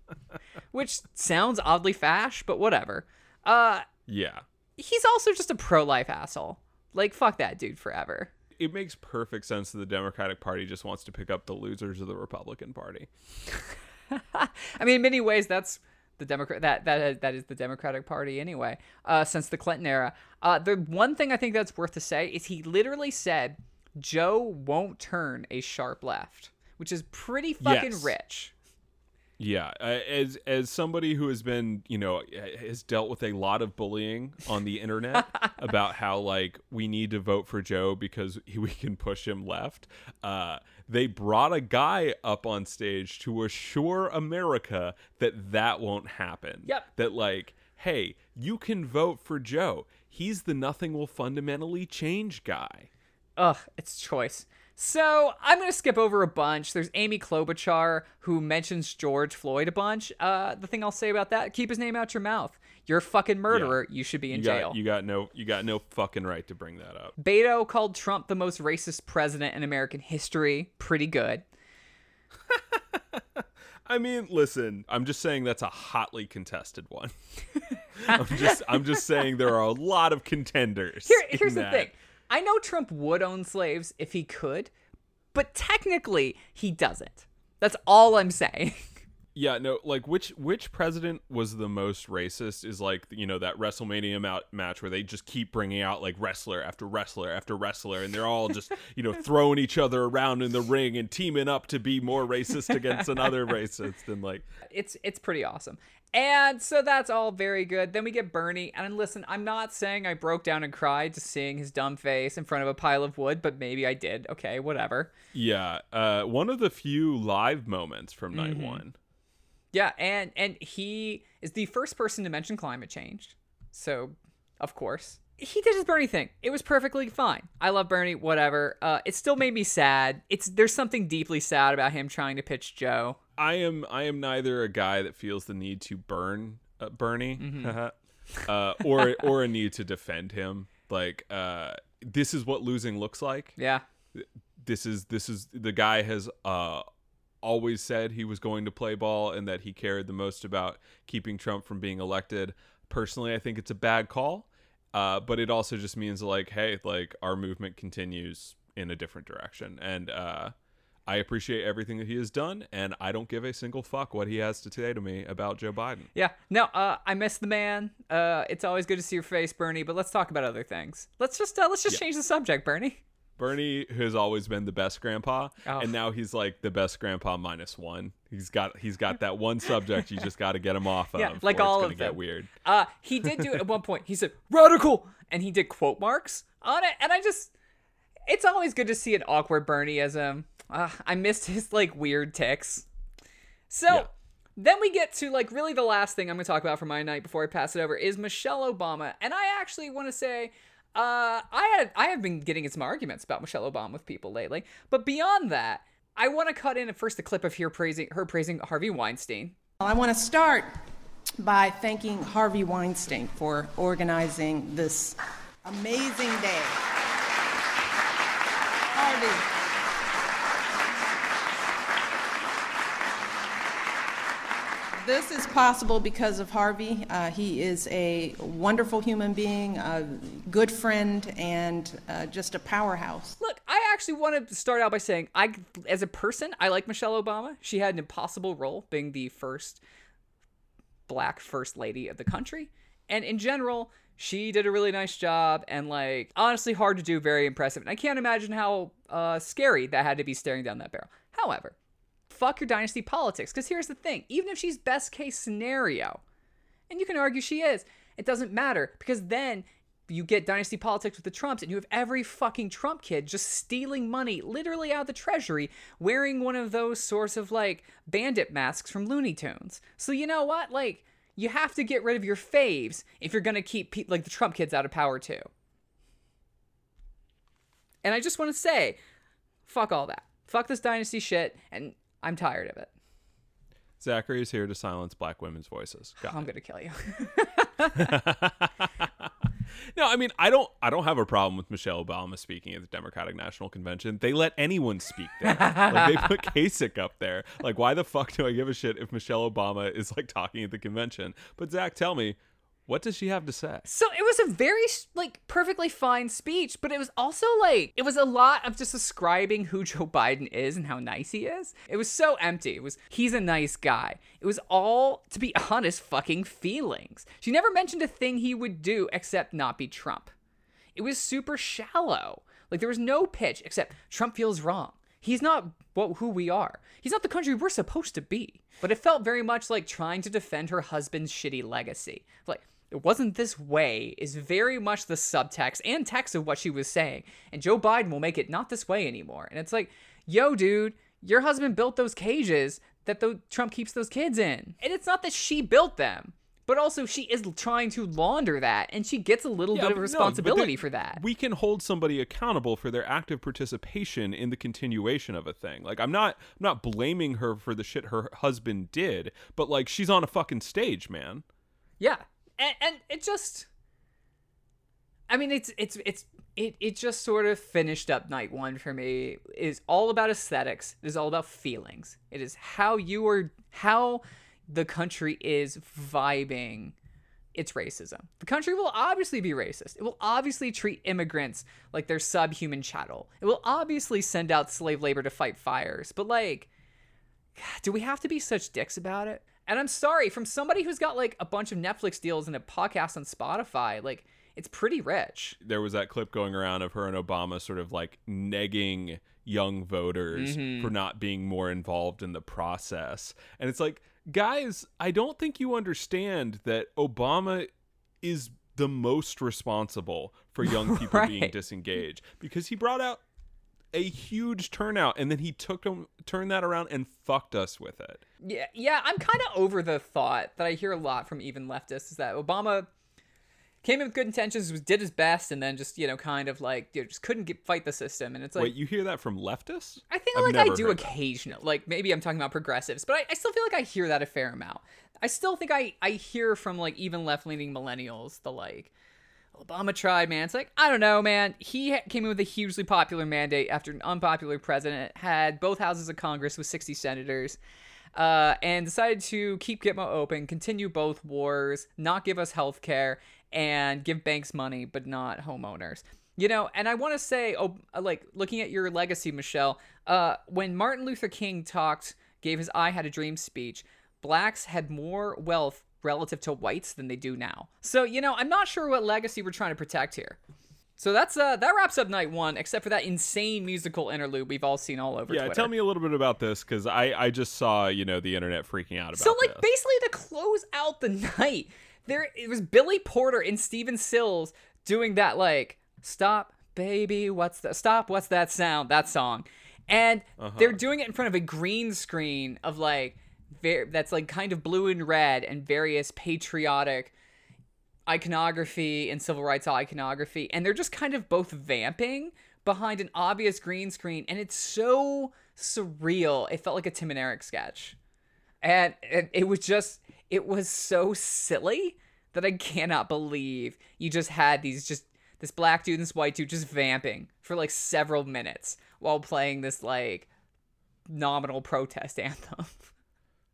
which sounds oddly fash but whatever. Uh yeah he's also just a pro life asshole. Like, fuck that dude forever. It makes perfect sense that the Democratic Party just wants to pick up the losers of the Republican Party. I mean, in many ways, that's the Democrat that that that is the Democratic Party anyway. Uh, since the Clinton era, uh, the one thing I think that's worth to say is he literally said Joe won't turn a sharp left, which is pretty fucking yes. rich. Yeah, uh, as as somebody who has been, you know, has dealt with a lot of bullying on the internet about how like we need to vote for Joe because we can push him left. Uh, they brought a guy up on stage to assure America that that won't happen. Yep. That like, hey, you can vote for Joe. He's the nothing will fundamentally change guy. Ugh, it's choice. So I'm gonna skip over a bunch. There's Amy Klobuchar who mentions George Floyd a bunch. Uh, the thing I'll say about that: keep his name out your mouth. You're a fucking murderer. Yeah. You should be in you jail. Got, you got no, you got no fucking right to bring that up. Beto called Trump the most racist president in American history. Pretty good. I mean, listen, I'm just saying that's a hotly contested one. I'm just I'm just saying there are a lot of contenders. Here, here's the thing. I know Trump would own slaves if he could, but technically he doesn't. That's all I'm saying. Yeah, no, like which which president was the most racist is like you know that WrestleMania ma- match where they just keep bringing out like wrestler after wrestler after wrestler and they're all just you know throwing each other around in the ring and teaming up to be more racist against another racist and like it's it's pretty awesome. And so that's all very good. Then we get Bernie. And listen, I'm not saying I broke down and cried to seeing his dumb face in front of a pile of wood, but maybe I did. Okay, whatever. Yeah. Uh, one of the few live moments from night mm-hmm. one. Yeah, and and he is the first person to mention climate change. So, of course, he did his Bernie thing. It was perfectly fine. I love Bernie. Whatever. Uh, it still made me sad. It's there's something deeply sad about him trying to pitch Joe. I am I am neither a guy that feels the need to burn uh, Bernie, mm-hmm. uh, or or a need to defend him. Like uh, this is what losing looks like. Yeah. This is this is the guy has uh, always said he was going to play ball and that he cared the most about keeping Trump from being elected. Personally, I think it's a bad call. Uh, but it also just means like, hey, like our movement continues in a different direction, and uh, I appreciate everything that he has done, and I don't give a single fuck what he has to say to me about Joe Biden. Yeah. No, uh, I miss the man. Uh, it's always good to see your face, Bernie. But let's talk about other things. Let's just uh, let's just Yeah. change the subject, Bernie. Bernie has always been the best grandpa, Oh. and now he's like the best grandpa minus one. He's got he's got that one subject you just got to get him off Yeah, of. like it's all gonna of get weird. Uh, he did do it at one point. He said radical, and he did quote marks on it, and I just. It's always good to see an awkward Bernieism. Uh, I missed his like weird tics. So Yeah. then we get to like really the last thing I'm gonna talk about for my night before I pass it over is Michelle Obama, and I actually want to say. Uh, I had I have been getting in some arguments about Michelle Obama with people lately, but beyond that, I want to cut in at first a clip of her praising her praising Harvey Weinstein. I want to start by thanking Harvey Weinstein for organizing this amazing day. Harvey. This is possible because of Harvey. Uh, he is a wonderful human being, a good friend, and uh, just a powerhouse. Look, I actually want to start out by saying I as a person, I like Michelle Obama. She had an impossible role being the first black first lady of the country. And in general, she did a really nice job and like honestly hard to do, very impressive. And I can't imagine how uh, scary that had to be staring down that barrel. However, fuck your dynasty politics because here's the thing, even if she's best case scenario, and you can argue she is. It doesn't matter because then you get dynasty politics with the Trumps and you have every fucking Trump kid just stealing money literally out of the treasury wearing one of those sorts of like bandit masks from Looney Tunes. So you know what? Like you have to get rid of your faves if you're going to keep pe- like the Trump kids out of power too. And I just want to say fuck all that. Fuck this dynasty shit and I'm tired of it. Zachary is here to silence black women's voices. Got I'm going to kill you. No, I mean I don't I don't have a problem with Michelle Obama speaking at the Democratic National Convention. They let anyone speak there. like they put Kasich up there. Like why the fuck do I give a shit if Michelle Obama is like talking at the convention? But Zach, tell me, what does she have to say? So it was a very like perfectly fine speech, but it was also like it was a lot of just describing who Joe Biden is and how nice he is. It was so empty. It was he's a nice guy. It was all to be honest fucking feelings. She never mentioned a thing he would do except not be Trump. It was super shallow. Like there was no pitch except Trump feels wrong. He's not what who we are. He's not the country we're supposed to be. But it felt very much like trying to defend her husband's shitty legacy. Like it wasn't this way is very much the subtext and text of what she was saying. And Joe Biden will make it not this way anymore. And it's like, yo, dude, your husband built those cages that the Trump keeps those kids in. And it's not that she built them, but also she is trying to launder that, and she gets a little Yeah, bit of responsibility there- for that. We can hold somebody accountable for their active participation in the continuation of a thing. Like I'm not I'm not blaming her for the shit her husband did, but like she's on a fucking stage, man. Yeah, and, and it just, I mean, it's it's it's it it just sort of finished up night one for me. It is all about aesthetics. It is all about feelings. It is how you are how the country is vibing its racism. The country will obviously be racist. It will obviously treat immigrants like they're subhuman chattel. It will obviously send out slave labor to fight fires. But like do we have to be such dicks about it? And I'm sorry, from somebody who's got like a bunch of Netflix deals and a podcast on Spotify, like it's pretty rich. there was that clip going around of her and Obama sort of like negging young voters mm-hmm. for not being more involved in the process. And it's like, guys, I don't think you understand that Obama is the most responsible for young people being disengaged because he brought out a huge turnout and then he took them turned that around and fucked us with it. Yeah, yeah, I'm kind of over the thought that I hear a lot from even leftists is that Obama came in with good intentions, was did his best, and then just you know kind of like you know, just couldn't get, fight the system. And it's like Wait, you hear that from leftists? I think I've like I do heard that. occasionally. Like maybe I'm talking about progressives, but I, I still feel like I hear that a fair amount. I still think I I hear from like even left leaning millennials the like Obama tried, man. It's like, I don't know, man. He came in with a hugely popular mandate after an unpopular president had both houses of Congress with 60 senators, uh, and decided to keep Gitmo open, continue both wars, not give us health care, and give banks money, but not homeowners. You know, and I want to say, oh, like looking at your legacy, Michelle, uh, when Martin Luther King talked, gave his I Had a Dream speech, blacks had more wealth relative to whites than they do now. So, you know, I'm not sure what legacy we're trying to protect here. So that's uh that wraps up night one, except for that insane musical interlude we've all seen all over. Yeah, Twitter. tell me a little bit about this because I I just saw you know the internet freaking out about. It. So like this. basically to close out the night, there it was Billy Porter and Stephen Stills doing that like stop baby what's that stop what's that sound that song, and they're doing it in front of a green screen of like that's like kind of blue and red and various patriotic iconography and civil rights iconography and they're just kind of both vamping behind an obvious green screen and it's so surreal. It felt like a tim and eric sketch. And it, it was just it was so silly that i cannot believe you just had these just this black dude and this white dude just vamping for like several minutes while playing this like nominal protest anthem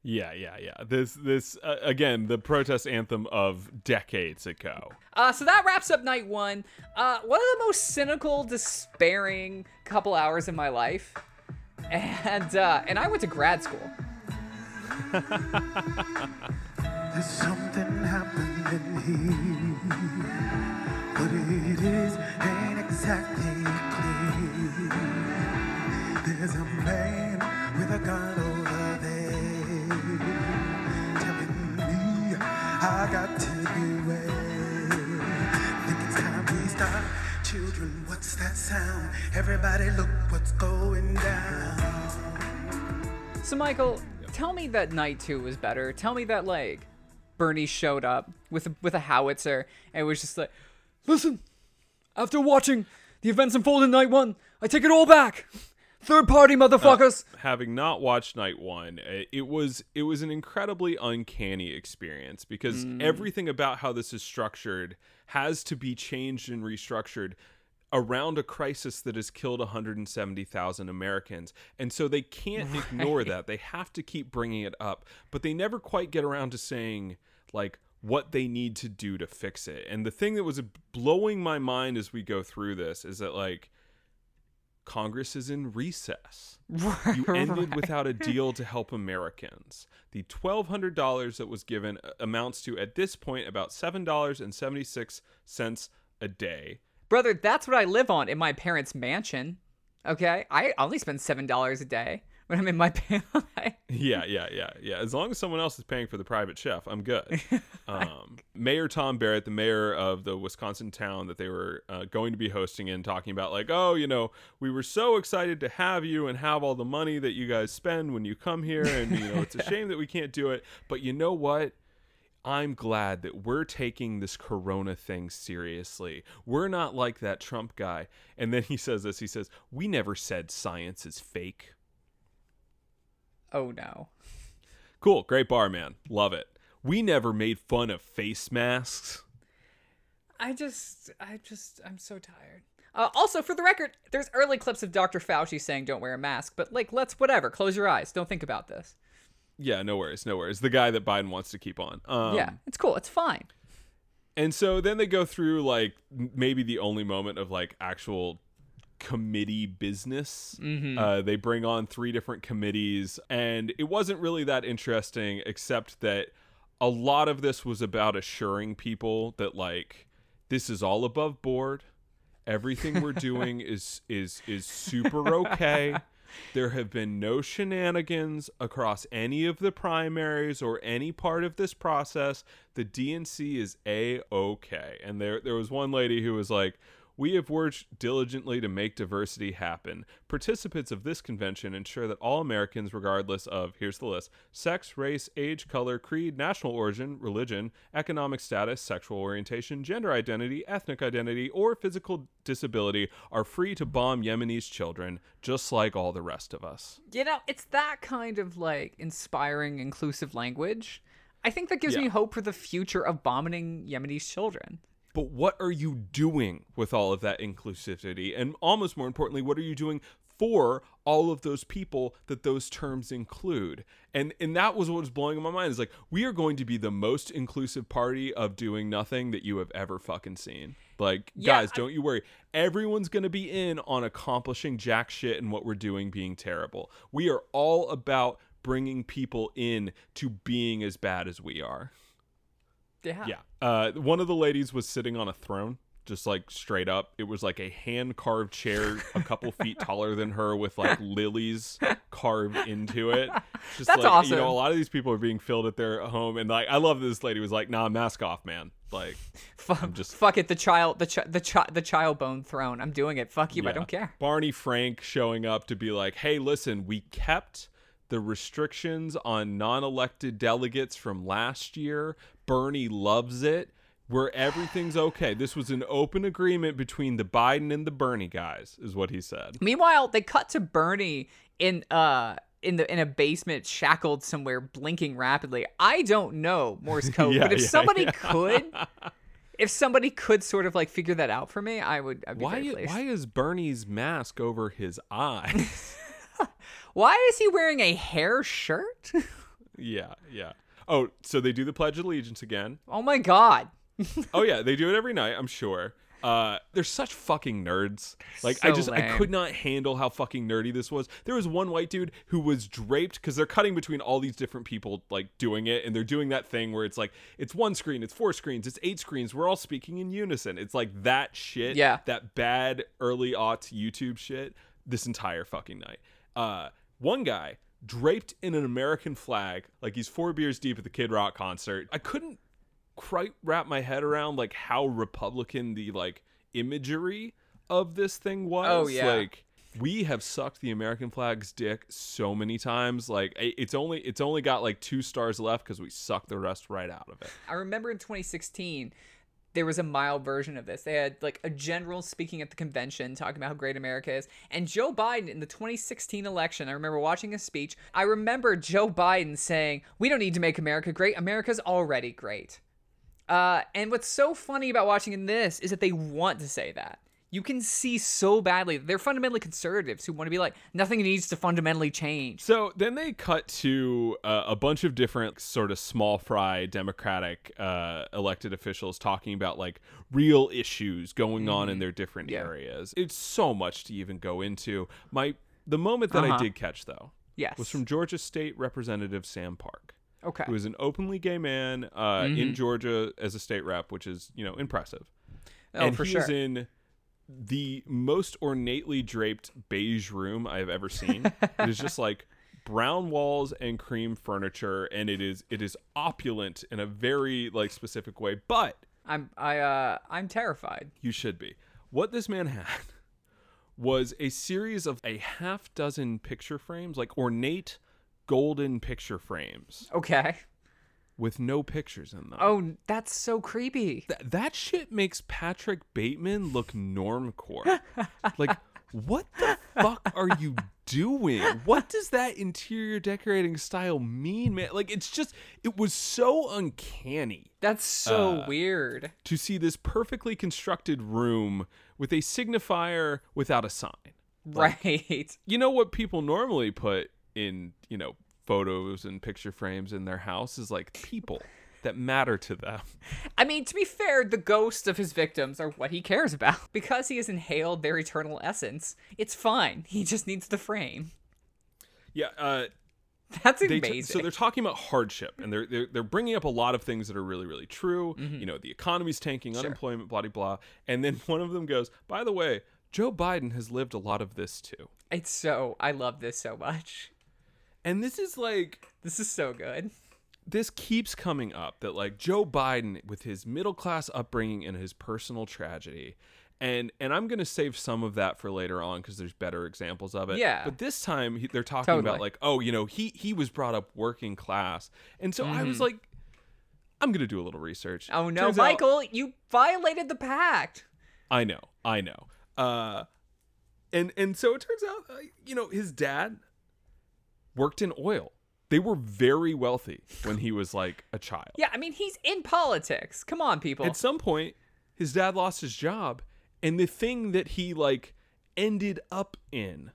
yeah, yeah, yeah. This this uh, again the protest anthem of decades ago. Uh, so that wraps up night one. Uh, one of the most cynical, despairing couple hours in my life, and uh, and I went to grad school. There's something happening here. What it is ain't exactly clear. There's a man with a gun that sound? Everybody look what's going down. So Michael, tell me that night two was better. Tell me that like Bernie showed up with a, with a howitzer and was just like, listen, after watching the events unfold in night one, I take it all back. Third party motherfuckers. having not watched night one uh, it was it was an incredibly uncanny experience because everything about how this is structured has to be changed and restructured around a crisis that has killed 170,000 Americans. And so they can't ignore that. They have to keep bringing it up, but they never quite get around to saying like what they need to do to fix it. And the thing that was blowing my mind as we go through this is that like Congress is in recess. You ended without a deal to help Americans. The $1,200 that was given uh, amounts to, at this point, about $7.76 a day. Brother, that's what I live on in my parents' mansion. Okay? I only spend $7 a day when I'm in my parents' Yeah, yeah, yeah, yeah. As long as someone else is paying for the private chef, I'm good. Um, mayor Tom Barrett, the mayor of the Wisconsin town that they were uh, going to be hosting in, talking about like, oh, you know, we were so excited to have you and have all the money that you guys spend when you come here, and you know, it's a shame that we can't do it. But you know what? I'm glad that we're taking this corona thing seriously. We're not like that Trump guy. And then he says this he says, We never said science is fake. Oh no. Cool, great bar, man. Love it. We never made fun of face masks. I just, I just, I'm so tired. Uh, also, for the record, there's early clips of Dr. Fauci saying don't wear a mask, but like, let's whatever, close your eyes, don't think about this. Yeah, no worries, no worries. The guy that Biden wants to keep on. Um, yeah, it's cool, it's fine. And so then they go through like maybe the only moment of like actual committee business. Uh, they bring on three different committees, and it wasn't really that interesting, except that a lot of this was about assuring people that like this is all above board. Everything we're doing is is is super okay. There have been no shenanigans across any of the primaries or any part of this process. The DNC is a okay. And there there was one lady who was like, "We have worked diligently to make diversity happen. Participants of this convention ensure that all Americans regardless of here's the list: sex, race, age, color, creed, national origin, religion, economic status, sexual orientation, gender identity, ethnic identity, or physical disability are free to bomb Yemenis children just like all the rest of us." You know, it's that kind of like inspiring, inclusive language I think that gives Yeah. me hope for the future of bombing Yemeni's children. But what are you doing with all of that inclusivity? And almost more importantly, what are you doing for all of those people that those terms include? And and that was what was blowing my mind. Is like we are going to be the most inclusive party of doing nothing that you have ever fucking seen. Like Yeah, guys, I- don't you worry. Everyone's going to be in on accomplishing jack shit and what we're doing being terrible. We are all about bringing people in to being as bad as we are. Yeah. Yeah. Uh, one of the ladies was sitting on a throne, just like straight up. It was like a hand carved chair, a couple feet taller than her, with like lilies carved into it. Just That's like, You know, a lot of these people are being filled at their home, and like, I love this lady was like, "Nah, mask off, man." Like, Fuck, just- fuck it. The child, the chi- the chi- the child bone throne. I'm doing it. Fuck you. I don't care. Barney Frank showing up to be like, "Hey, listen, we kept." The restrictions on non elected delegates from last year. Bernie loves it. Where everything's okay. This was an open agreement between the Biden and the Bernie guys, is what he said. Meanwhile, they cut to Bernie in uh in the in a basement, shackled somewhere, blinking rapidly. I don't know Morse code, Yeah, but if yeah, somebody yeah. could, if somebody could sort of like figure that out for me, I would. I'd be Why? Why is Bernie's mask over his eyes? Why is he wearing a hair shirt? yeah, yeah. Oh, so they do the Pledge of Allegiance again. oh my god. Oh yeah, they do it every night. I'm sure. Uh, they're such fucking nerds. Like I So just I could not handle how fucking nerdy this was. There was one white dude who was draped because they're cutting between all these different people like doing it, and they're doing that thing where it's like it's one screen, it's four screens, it's eight screens. We're all speaking in unison. It's like that shit. Yeah. That bad early aughts YouTube shit. This entire fucking night. Uh, one guy draped in an American flag, like he's four beers deep at the Kid Rock concert. I couldn't quite wrap my head around like how Republican the like imagery of this thing was. Oh, yeah. Like we have sucked the American flag's dick so many times. Like it's only it's only got like two stars left because we sucked the rest right out of it. I remember in 2016 there was a mild version of this. They had like a general speaking at the convention talking about how great America is. And Joe Biden in the 2016 election, I remember watching his speech. I remember Joe Biden saying, "We don't need to make America great. America's already great." Uh, and what's so funny about watching this is that they want to say that. You can see so badly they're fundamentally conservatives who want to be like nothing needs to fundamentally change. So then they cut to uh, a bunch of different sort of small fry Democratic uh, elected officials talking about like real issues going on in their different Mm-hmm. Yeah. areas. It's so much to even go into. My the moment that I Uh-huh. did catch though Yes. was from Georgia State Representative Sam Park. Okay. who is an openly gay man uh, Mm-hmm. in Georgia as a state rep, which is you know impressive. Oh, and for he sure. is in the most ornately draped beige room I have ever seen. it is just like brown walls and cream furniture, and it is it is opulent in a very like specific way. But I'm I uh I'm terrified. you should be. What this man had was a series of a half dozen picture frames, like ornate golden picture frames Okay. With no pictures in them. Oh, that's so creepy. Th- that shit makes Patrick Bateman look normcore. like, what the fuck are you doing? What does that interior decorating style mean, man? Like, it's just, it was so uncanny That's so Uh, weird. to see this perfectly constructed room with a signifier without a sign. Right. You know what people normally put in, you know, photos and picture frames in their house is like people that matter to them. I mean, to be fair, the ghosts of his victims are what he cares about. Because he has inhaled their eternal essence, it's fine. He just needs the frame. Yeah, uh, That's they amazing. t- so they're talking about hardship and they're, they're they're bringing up a lot of things that are really really true Mm-hmm. you know the economy's tanking unemployment blah blah blah and then one of them goes by the way joe biden has lived a lot of this too it's so I love this so much. And this is like This is so good. this keeps coming up that like joe biden with his middle class upbringing and his personal tragedy and and i'm gonna save some of that for later on because there's better examples of it Yeah. but this time he, they're talking about like oh you know he he was brought up working class and so i was Mm-hmm. like i'm gonna do a little research Oh no, Turns out- Michael, you violated the pact. I know, I know. Uh, and and so it turns out, uh, you know, his dad worked in oil They were very wealthy when he was like a child. Yeah, I mean, he's in politics. Come on, people. At some point, his dad lost his job, and the thing that he like ended up in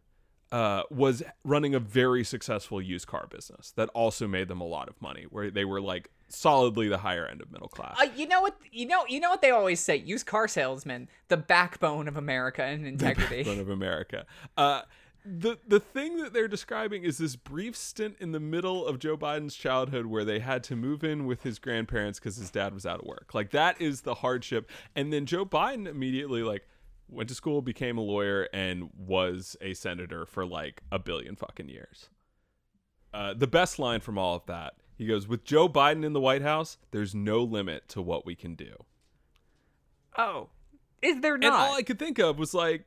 uh, was running a very successful used car business that also made them a lot of money, where they were like solidly the higher end of middle class. Uh, you know what? You know, you know what they always say: used car salesmen, the backbone of America and integrity. Backbone of America. Uh, the the thing that they're describing is this brief stint in the middle of Joe Biden's childhood where they had to move in with his grandparents because his dad was out of work. Like that is the hardship. And then Joe Biden immediately like went to school, became a lawyer, and was a senator for like a billion fucking years. Uh, the best line from all of that, he goes, "With Joe Biden in the White House, there's no limit to what we can do." oh, is there not? And all I could think of was like,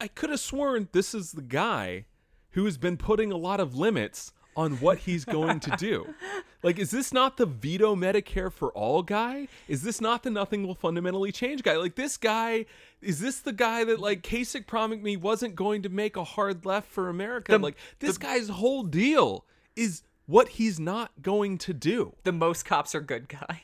I could have sworn this is the guy who has been putting a lot of limits on what he's going to do. Like, is this not the veto Medicare for all guy? Is this not the nothing will fundamentally change guy? Like, this guy, is this the guy that, like, Kasich promised me wasn't going to make a hard left for America? The- like, this guy's whole deal is what he's not going to do. the most cops are good guy.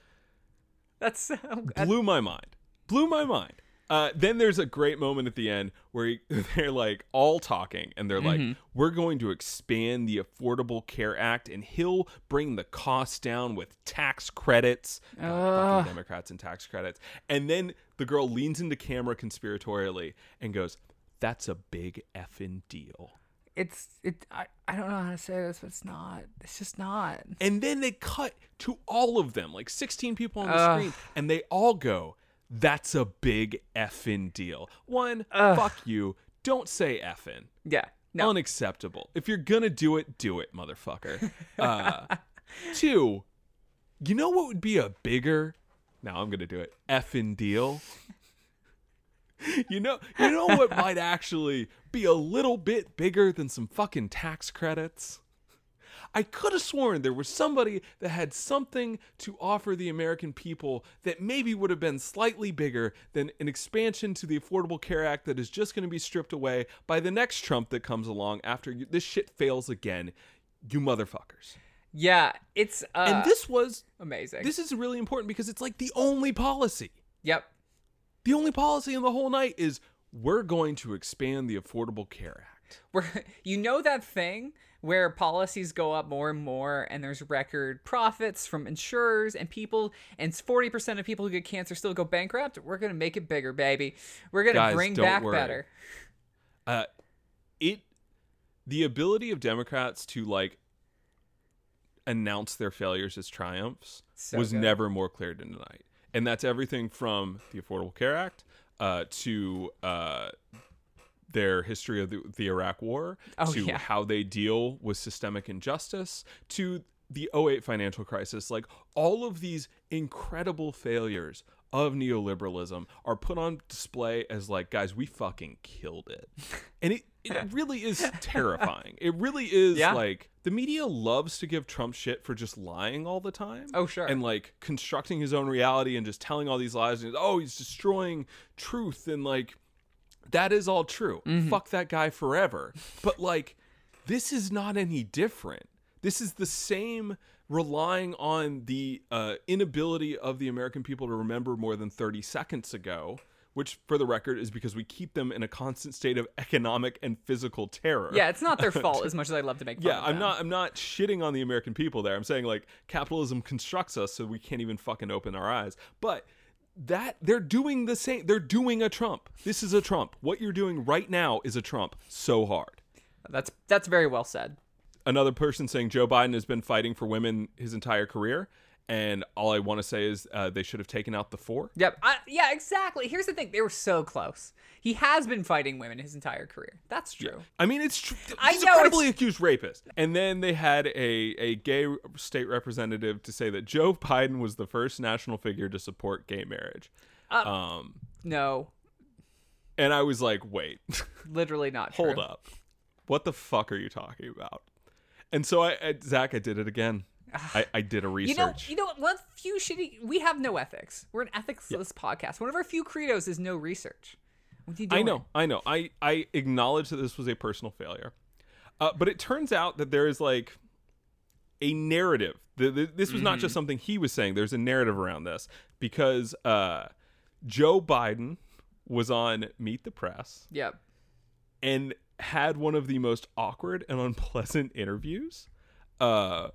That's so. blew my mind. Blew my mind. Uh, then there's a great moment at the end where he, they're like all talking and they're like, "We're going to expand the Affordable Care Act, and he'll bring the cost down with tax credits." God, Democrats and tax credits. And then the girl leans into camera conspiratorially and goes, "That's a big effing deal." It's it. I, I don't know how to say this, but it's not. It's just not. And then they cut to all of them, like 16 people on the Ugh. screen, and they all go, That's a big effing deal. One, fuck you. Don't say effing. Yeah. No. Unacceptable. If you're gonna do it, do it, motherfucker. Uh, two, you know what would be a bigger, now I'm gonna do it, effing deal? You know, you know what might actually be a little bit bigger than some fucking tax credits? I could have sworn there was somebody that had something to offer the American people that maybe would have been slightly bigger than an expansion to the Affordable Care Act that is just going to be stripped away by the next Trump that comes along after you, this shit fails again. You motherfuckers. yeah. It's uh, and this was amazing. this is really important because it's like the only policy. Yep. The only policy in the whole night is we're going to expand the Affordable Care Act. Where you know that thing where policies go up more and more, and there's record profits from insurers and people, and forty percent of people who get cancer still go bankrupt. We're gonna make it bigger, baby. We're gonna Guys, bring back worry. better. uh it the ability of democrats to like announce their failures as triumphs So was good. never more clear than tonight and that's everything from the affordable care act uh to uh their history of the, the Iraq War, Oh, to yeah. how they deal with systemic injustice, to the 08 financial crisis. Like all of these incredible failures of neoliberalism are put on display as like, guys, we fucking killed it. And it, it really is terrifying. It really is Yeah. like the media loves to give Trump shit for just lying all the time. Oh, sure. And like constructing his own reality and just telling all these lies and oh, he's destroying truth and like that is all true. Mm-hmm. Fuck that guy forever. But like, this is not any different. This is the same relying on the uh, inability of the American people to remember more than 30 seconds ago, which, for the record, is because we keep them in a constant state of economic and physical terror. Yeah, it's not their fault as much as I love to make fun Yeah, of I'm them. not. I'm not shitting on the American people there. I'm saying like capitalism constructs us so we can't even fucking open our eyes. But that they're doing the same. They're doing a Trump. This is a Trump. What you're doing right now is a Trump. So hard. That's that's very well said. Another person saying Joe Biden has been fighting for women his entire career, and all I want to say is uh, they should have taken out the four. Yep. I, yeah, exactly. Here's the thing: they were so close. He has been fighting women his entire career. That's true. I mean, it's tr- I he's know a credibly it's- accused rapist. And then they had a, a gay state representative to say that Joe Biden was the first national figure to support gay marriage. um, No, and I was like, wait, literally not. True. hold up, what the fuck are you talking about? And so I, I Zach, I did it again. I, I did a research. You know, you know what? One few shitty. We have no ethics. We're an ethicless podcast. One of our few credos is no research. What are you doing? I know, I know. I I acknowledge that this was a personal failure. Uh, but it turns out that there is like a narrative. The, the, this was not just something he was saying. There's a narrative around this because uh, Joe Biden was on Meet the Press Yep. and had one of the most awkward and unpleasant interviews uh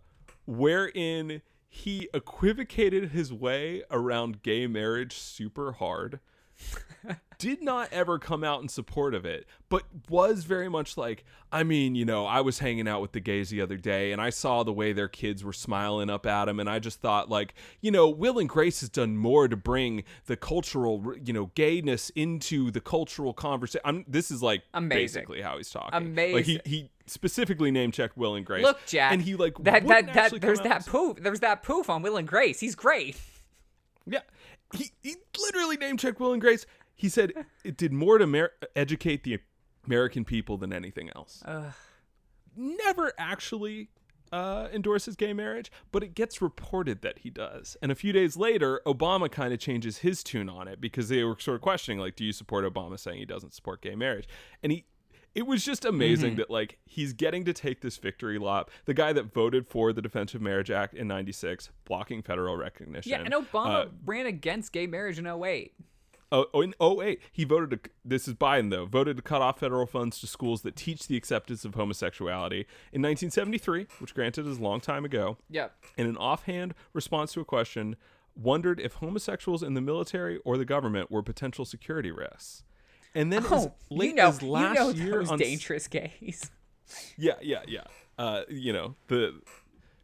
wherein he equivocated his way around gay marriage super hard did not ever come out in support of it but was very much like i mean you know i was hanging out with the gays the other day and i saw the way their kids were smiling up at him and i just thought like you know will and grace has done more to bring the cultural you know gayness into the cultural conversation i'm this is like Amazing. basically how he's talking Amazing. like he he specifically name checked will and grace Look, Jack. and he like that that that there's that poof. There's that poof on Will and Grace. He's great. Yeah, he, he literally name checked Will and Grace. He said it did more to mer- educate the American people than anything else. Never actually uh, endorses gay marriage, but it gets reported that he does. And a few days later, Obama kind of changes his tune on it because they were sort of questioning, like, do you support Obama saying he doesn't support gay marriage? And he. It was just amazing Mm-hmm. that like he's getting to take this victory lap. The guy that voted for the Defense of Marriage Act in '96, blocking federal recognition. Yeah, and Obama uh, ran against gay marriage in 08. Oh, oh, in 08, he voted to, this is Biden though, voted to cut off federal funds to schools that teach the acceptance of homosexuality. In 1973, which granted is a long time ago, Yeah. in an offhand response to a question, wondered if homosexuals in the military or the government were potential security risks. And then Oh, late you know, as last you know year on dangerous gays. yeah, yeah, yeah. Uh, you know, the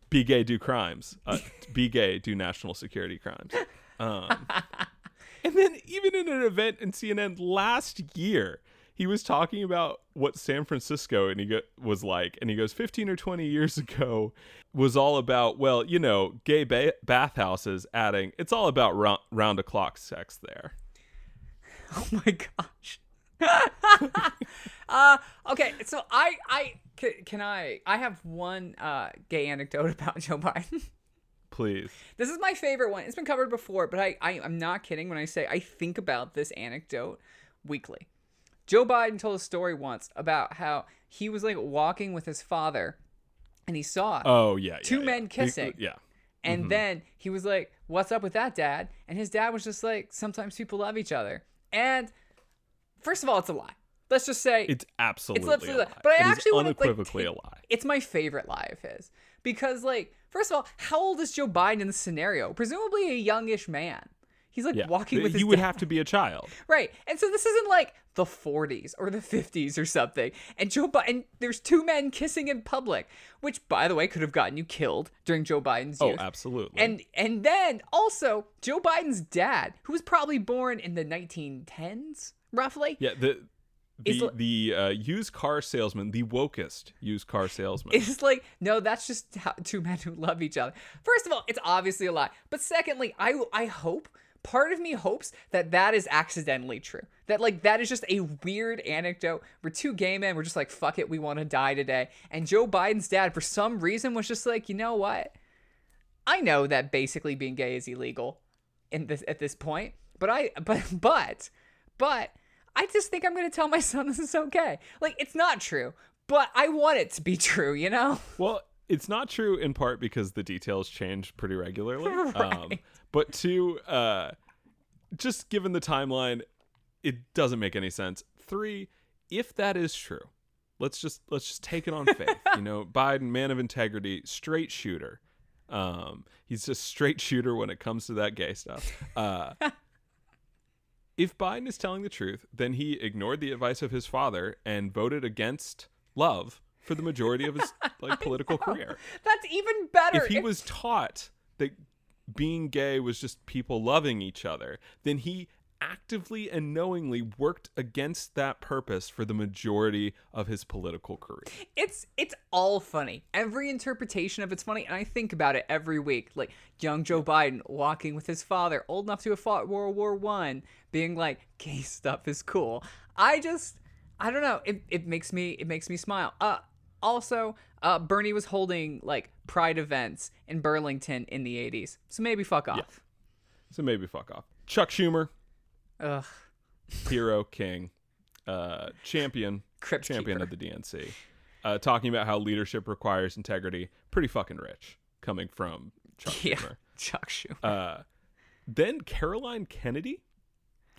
be gay, do crimes. Uh, be gay, do national security crimes. Um, and then even in an event in CNN last year, he was talking about what San Francisco and he go- was like, and he goes, 15 or 20 years ago was all about, well, you know, gay ba- bathhouses, adding, it's all about round, round the clock sex there. Oh my gosh. uh okay, so I I can, can I I have one uh gay anecdote about Joe Biden. Please. This is my favorite one. It's been covered before, but I, I I'm not kidding when I say I think about this anecdote weekly. Joe Biden told a story once about how he was like walking with his father and he saw Oh, yeah. yeah, Two yeah. men kissing. Yeah. And then he was like, What's up with that, dad? And his dad was just like, Sometimes people love each other. And first of all, it's a lie. Let's just say It's absolutely it's absolutely a lie. lie. But I It actually want to like, take- a lie. It's my favorite lie of his. Because like, first of all, how old is Joe Biden in this scenario? Presumably a youngish man. He's like Yeah, walking with you would dad. have to be a child. Right. And so this isn't like the 40s or the 50s or something. And Joe Biden, there's two men kissing in public, which by the way could have gotten you killed during Joe Biden's Oh, youth. absolutely. And and then also Joe Biden's dad, who was probably born in the 1910s, roughly. yeah, the the the uh, used car salesman, the wokest used car salesman. It's like, no, that's just how, two men who love each other. First of all, it's obviously a lie. But secondly, I I hope part of me hopes that that is accidentally true. That like that is just a weird anecdote where two gay men were just like, fuck it, we want to die today. And Joe Biden's dad, for some reason, was just like, you know what? I know that basically being gay is illegal in this at this point, but I but but but I just think I'm gonna tell my son this is okay. Like it's not true, but I want it to be true, you know? well, it's not true in part because the details change pretty regularly. Um, Right. But two, uh, just given the timeline, it doesn't make any sense. Three, if that is true, let's just let's just take it on faith. you know, Biden, man of integrity, straight shooter. Um, he's just straight shooter when it comes to that gay stuff. Uh, if Biden is telling the truth, then he ignored the advice of his father and voted against love for the majority of his like political career. That's even better. If he was taught that being gay was just people loving each other, then he actively and knowingly worked against that purpose for the majority of his political career. it's it's all funny. Every interpretation of it's funny, and I think about it every week. Like young Joe Biden walking with his father, old enough to have fought World War One, being like, "Gay stuff is cool." I just, I don't know. It it makes me it makes me smile. Uh, also, uh, Bernie was holding like pride events in Burlington in the '80s, so maybe fuck off. So maybe fuck off. Chuck Schumer, Ugh. hero, king, uh, champion, Crypt champion keeper. of the DNC. uh, talking about how leadership requires integrity. Pretty fucking rich coming from Chuck Yeah, Schumer. Chuck Schumer. Uh, then Caroline Kennedy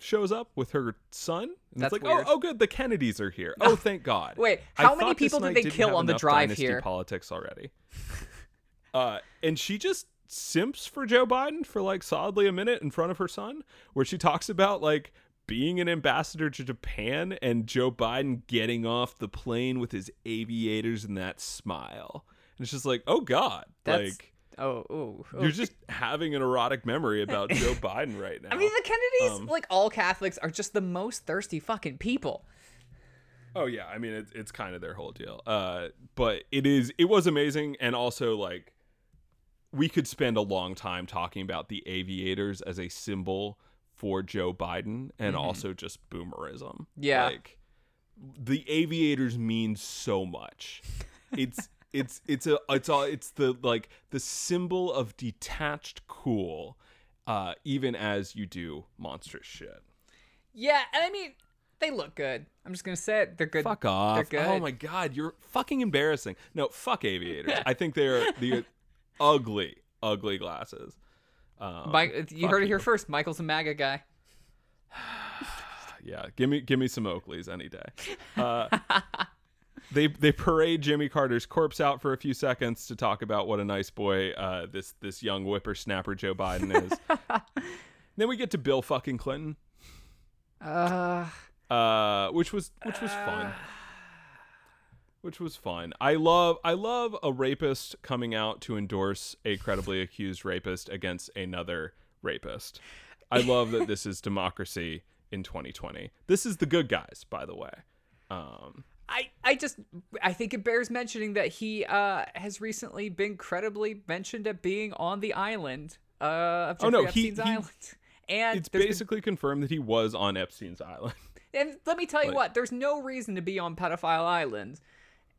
shows up with her son. And That's it's like, weird. oh, oh, good, the Kennedys are here. Oh, thank God. Wait, I how many people did they kill on the drive dynasty here? Politics already. uh, and she just simps for Joe Biden for like solidly a minute in front of her son, where she talks about like being an ambassador to Japan and Joe Biden getting off the plane with his aviators and that smile. And it's just like, oh God, That's like oh, oh, oh. you're just having an erotic memory about Joe Biden right now. I mean, the Kennedys, Um, like all Catholics, are just the most thirsty fucking people. Oh yeah, I mean it's it's kind of their whole deal. Uh, but it is it was amazing, and also like we could spend a long time talking about the aviators as a symbol for Joe Biden, and also just boomerism. Yeah. like the aviators mean so much. It's it's it's a it's all it's the like the symbol of detached cool, uh, even as you do monstrous shit. Yeah, and I mean, they look good. I'm just gonna say it. They're good. Fuck off. Good. Oh my god, you're fucking embarrassing. No, fuck aviators. I think they're the ugly, ugly glasses. Um, Mike, you heard it here first. Michael's a MAGA guy. Yeah, give me give me some Oakleys any day. Uh, they they parade Jimmy Carter's corpse out for a few seconds to talk about what a nice boy uh, this this young whippersnapper Joe Biden is. then we get to Bill fucking Clinton, Uh, uh, which was which was fun. Which was fun. I love I love a rapist coming out to endorse a credibly accused rapist against another rapist. I love that this is democracy in 2020. This is the good guys, by the way. Um, I, I just I think it bears mentioning that he uh has recently been credibly mentioned at being on the island uh of Jeffrey Oh, no, he- Epstein's he- island. And it's there's been- basically confirmed that he was on Epstein's island. and let me tell you like- what, there's no reason to be on pedophile island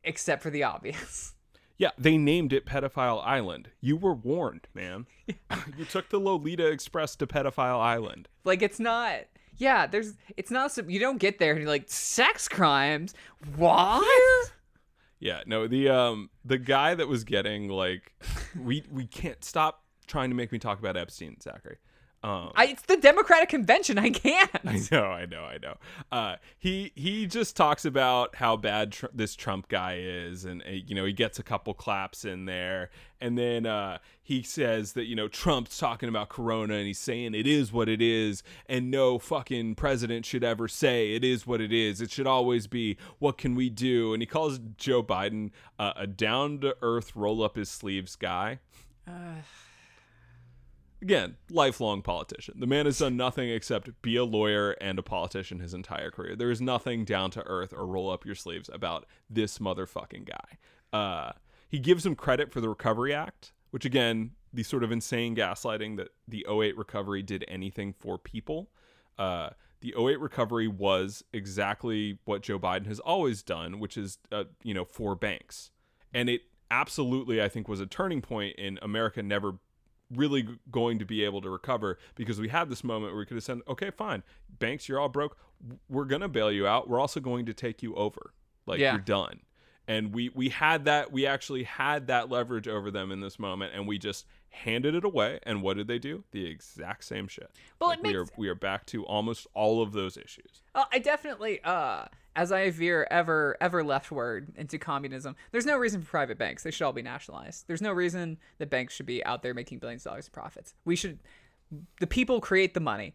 except for the obvious. Yeah, they named it Pedophile Island. You were warned, man. you took the Lolita Express to Pedophile Island. Like it's not yeah, there's it's not some you don't get there and you're like sex crimes. What? Yeah, no, the um the guy that was getting like we we can't stop trying to make me talk about Epstein, Zachary. Um I, it's the Democratic convention. I can't. I know, I know, I know. Uh, he he just talks about how bad tr- this Trump guy is, and uh, you know he gets a couple claps in there, and then uh, he says that you know Trump's talking about Corona, and he's saying it is what it is, and no fucking president should ever say it is what it is. It should always be what can we do, and he calls Joe Biden uh, a down to earth, roll up his sleeves guy. Again, lifelong politician. The man has done nothing except be a lawyer and a politician his entire career. There is nothing down to earth or roll up your sleeves about this motherfucking guy. Uh, he gives him credit for the Recovery Act, which again, the sort of insane gaslighting that the 08 recovery did anything for people. Uh, the 08 recovery was exactly what Joe Biden has always done, which is, uh, you know, for banks. And it absolutely, I think, was a turning point in America never really going to be able to recover because we had this moment where we could have said, okay, fine, banks, you're all broke. We're going to bail you out. We're also going to take you over. Like, Yeah. you're done. And we, we had that, we actually had that leverage over them in this moment, and we just handed it away. And what did they do? The exact same shit. Well, Like, it we are we are back to almost all of those issues. Uh, I definitely, uh, as I veer ever ever leftward into communism, there's no reason for private banks. They should all be nationalized. There's no reason that banks should be out there making billions of dollars of profits. We should, the people create the money.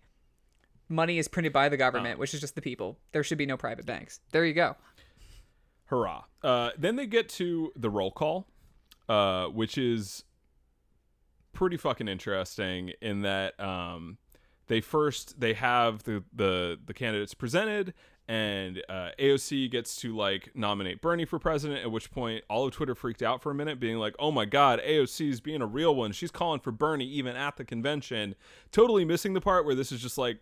Money is printed by the government, which is just the people. There should be no private banks. There you go. Hurrah. Uh, then they get to the roll call, uh, which is pretty fucking interesting in that um, they first they have the, the the candidates presented and uh, AOC gets to like nominate Bernie for president at which point all of Twitter freaked out for a minute being like oh my god AOC is being a real one. She's calling for Bernie even at the convention. Totally missing the part where this is just like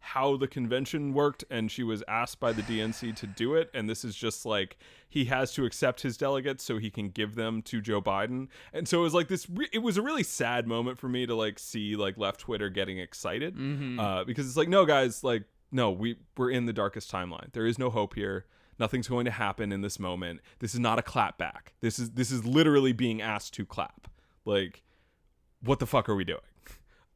how the convention worked and she was asked by the DNC to do it and this is just like he has to accept his delegates so he can give them to Joe Biden. And so it was like this re- it was a really sad moment for me to like see like left Twitter getting excited uh, because it's like no guys like no we we're in the darkest timeline there is no hope here Nothing's going to happen in this moment. This is not a clap back. This is this is literally being asked to clap. Like, what the fuck are we doing?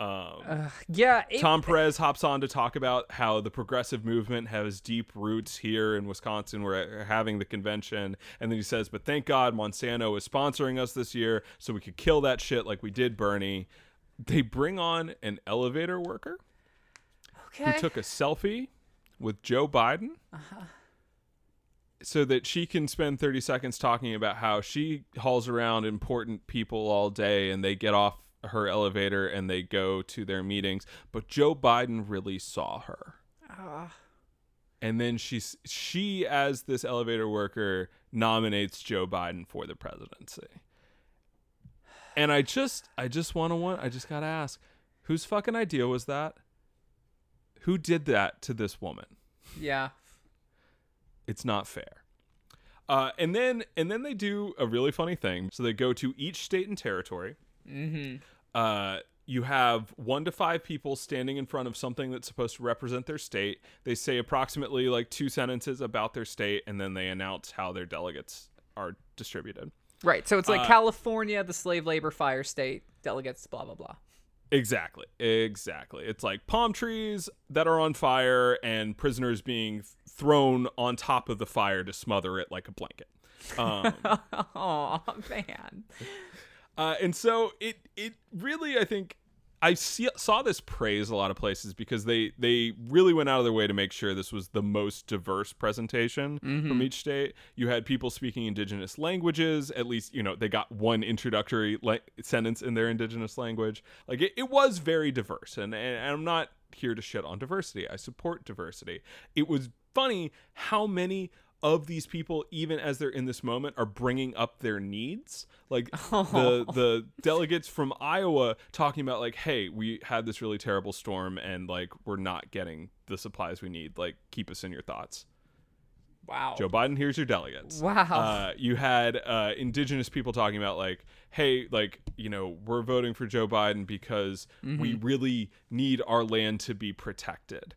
Um, Yeah. It, Tom Perez hops on to talk about how the progressive movement has deep roots here in Wisconsin. We're having the convention. And then he says, But thank God Monsanto is sponsoring us this year so we could kill that shit like we did Bernie. They bring on an elevator worker okay. who took a selfie with Joe Biden so that she can spend 30 seconds talking about how she hauls around important people all day and they get off her elevator and they go to their meetings. But Joe Biden really saw her. Ah. And then she's she as this elevator worker nominates Joe Biden for the presidency. And I just I just want to want I just got to ask whose fucking idea was that who did that to this woman yeah. it's not fair. Uh, and then and then they do a really funny thing. So they go to each state and territory. Mm-hmm. Uh, you have one to five people standing in front of something that's supposed to represent their state. They say approximately like two sentences about their state, and then they announce how their delegates are distributed. Right. So it's Uh, like California, the slave labor fire state, delegates, blah blah blah. Exactly. Exactly. It's like palm trees that are on fire and prisoners being thrown on top of the fire to smother it like a blanket. Um, Oh man. Uh, and so it it really I think I see, saw this praise a lot of places because they they really went out of their way to make sure this was the most diverse presentation from mm-hmm. each state. You had people speaking indigenous languages. At least you know they got one introductory le- sentence in their indigenous language. Like it, it was very diverse, and, and I'm not here to shit on diversity. I support diversity. It was funny how many of these people even as they're in this moment are bringing up their needs. Like the the delegates from Iowa talking about like hey we had this really terrible storm and like we're not getting the supplies we need. Like keep us in your thoughts. Wow. Joe Biden here's your delegates. Wow. uh, you had uh, indigenous people talking about like hey like you know we're voting for Joe Biden because we really need our land to be protected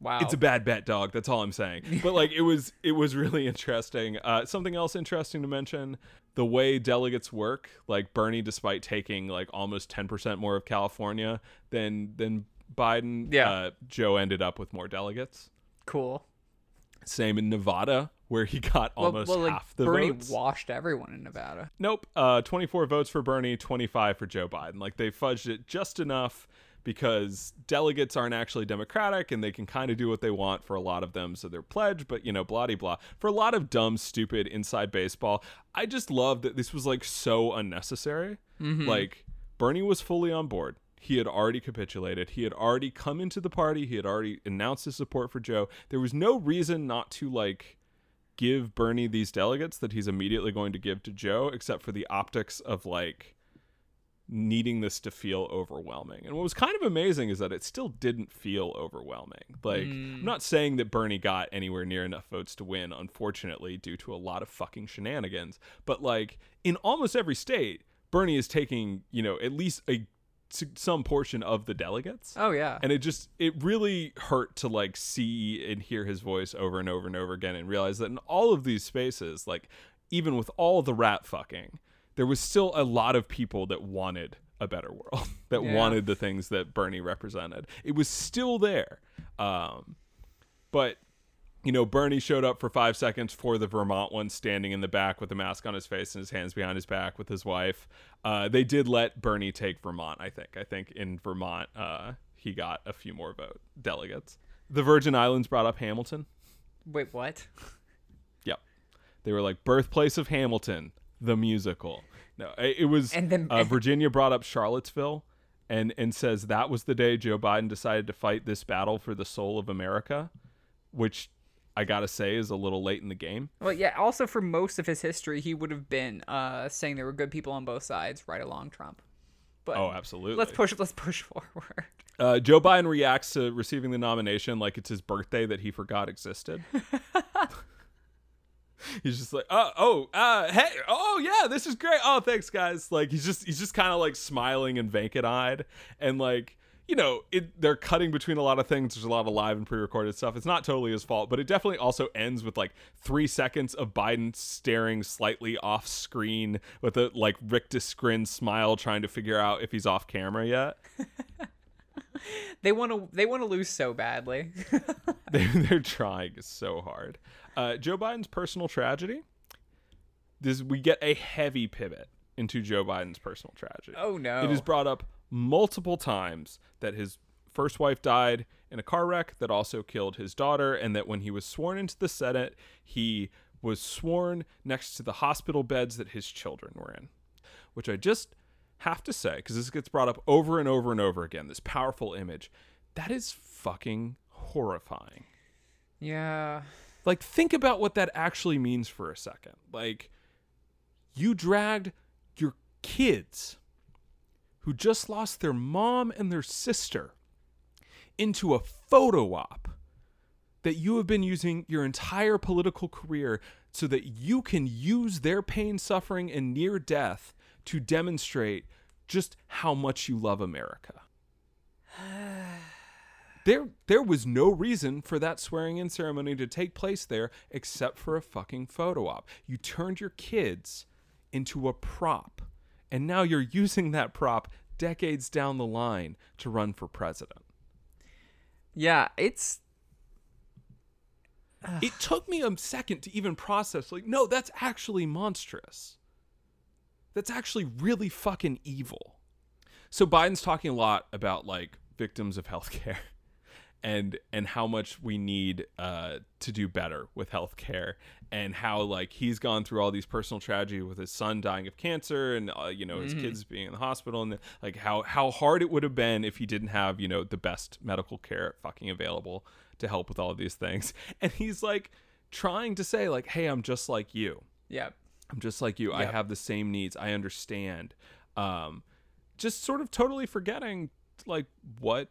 wow. it's a bad bet dog that's all i'm saying but like it was it was really interesting uh, something else interesting to mention the way delegates work like bernie despite taking like almost 10% more of california than than biden Yeah. uh, joe ended up with more delegates cool. same in nevada where he got Well, almost well, like half the Bernie votes washed everyone in Nevada. Nope. Uh, 24 votes for Bernie, 25 for Joe Biden. Like they fudged it just enough because delegates aren't actually democratic and they can kind of do what they want for a lot of them. So they're pledged, but you know, blah blah. For a lot of dumb, stupid inside baseball, I just love that this was like so unnecessary. Mm-hmm. Like Bernie was fully on board. He had already capitulated. He had already come into the party. He had already announced his support for Joe. There was no reason not to like give Bernie these delegates that he's immediately going to give to Joe, except for the optics of like needing this to feel overwhelming. And what was kind of amazing is that it still didn't feel overwhelming. Like, I'm mm. not saying that Bernie got anywhere near enough votes to win, unfortunately, due to a lot of fucking shenanigans. But like in almost every state, Bernie is taking, you know, at least a some portion of the delegates Oh yeah. and it just it really hurt to like see and hear his voice over and over and over again and realize that in all of these spaces like even with all the rat fucking there was still a lot of people that wanted a better world that Yeah. wanted the things that bernie represented it was still there um but you know, Bernie showed up for five seconds for the Vermont one, standing in the back with a mask on his face and his hands behind his back with his wife. Uh, they did let Bernie take Vermont, I think. I think in Vermont, uh, he got a few more vote delegates. The Virgin Islands brought up Hamilton. Wait, what? Yep. They were like, birthplace of Hamilton, the musical. No, it was. And then- uh, Virginia brought up Charlottesville and, and says that was the day Joe Biden decided to fight this battle for the soul of America, which I got to say is a little late in the game. Well, yeah. Also, for most of his history, he would have been uh, saying there were good people on both sides, right along Trump. But Oh, absolutely. let's push. Let's push forward. Uh, Joe Biden reacts to receiving the nomination like it's his birthday that he forgot existed. he's just like, oh, oh, uh, hey, oh yeah, this is great. Oh, thanks, guys. Like he's just he's just kind of like smiling and vacant eyed, and like you know, it they're cutting between a lot of things. There's a lot of live and pre-recorded stuff. It's not totally his fault, but it definitely also ends with like three seconds of Biden staring slightly off screen with a like rictus grin smile, trying to figure out if he's off camera yet. They want to they want to lose so badly. they, they're trying so hard. Uh, Joe Biden's personal tragedy. This we get a heavy pivot into Joe Biden's personal tragedy. Oh, no. It is brought up multiple times that his first wife died in a car wreck that also killed his daughter, and that when he was sworn into the Senate, he was sworn next to the hospital beds that his children were in. Which I just have to say, because this gets brought up over and over and over again, this powerful image, that is fucking horrifying. yeah. Like, think about what that actually means for a second. Like, you dragged your kids who just lost their mom and their sister into a photo op that you have been using your entire political career so that you can use their pain, suffering, and near death to demonstrate just how much you love America. There, there was no reason for that swearing in ceremony to take place there except for a fucking photo op. You turned your kids into a prop, and now you're using that prop decades down the line to run for president. Yeah, it's It took me a second to even process, like, no, that's actually monstrous. That's actually really fucking evil. So Biden's talking a lot about like victims of healthcare and and how much we need uh, to do better with healthcare and how like he's gone through all these personal tragedy with his son dying of cancer and uh, you know his kids being in the hospital and like how how hard it would have been if he didn't have you know the best medical care fucking available to help with all of these things and he's like trying to say like hey I'm just like you yeah. I'm just like you. I have the same needs. I understand. Um, just sort of totally forgetting like what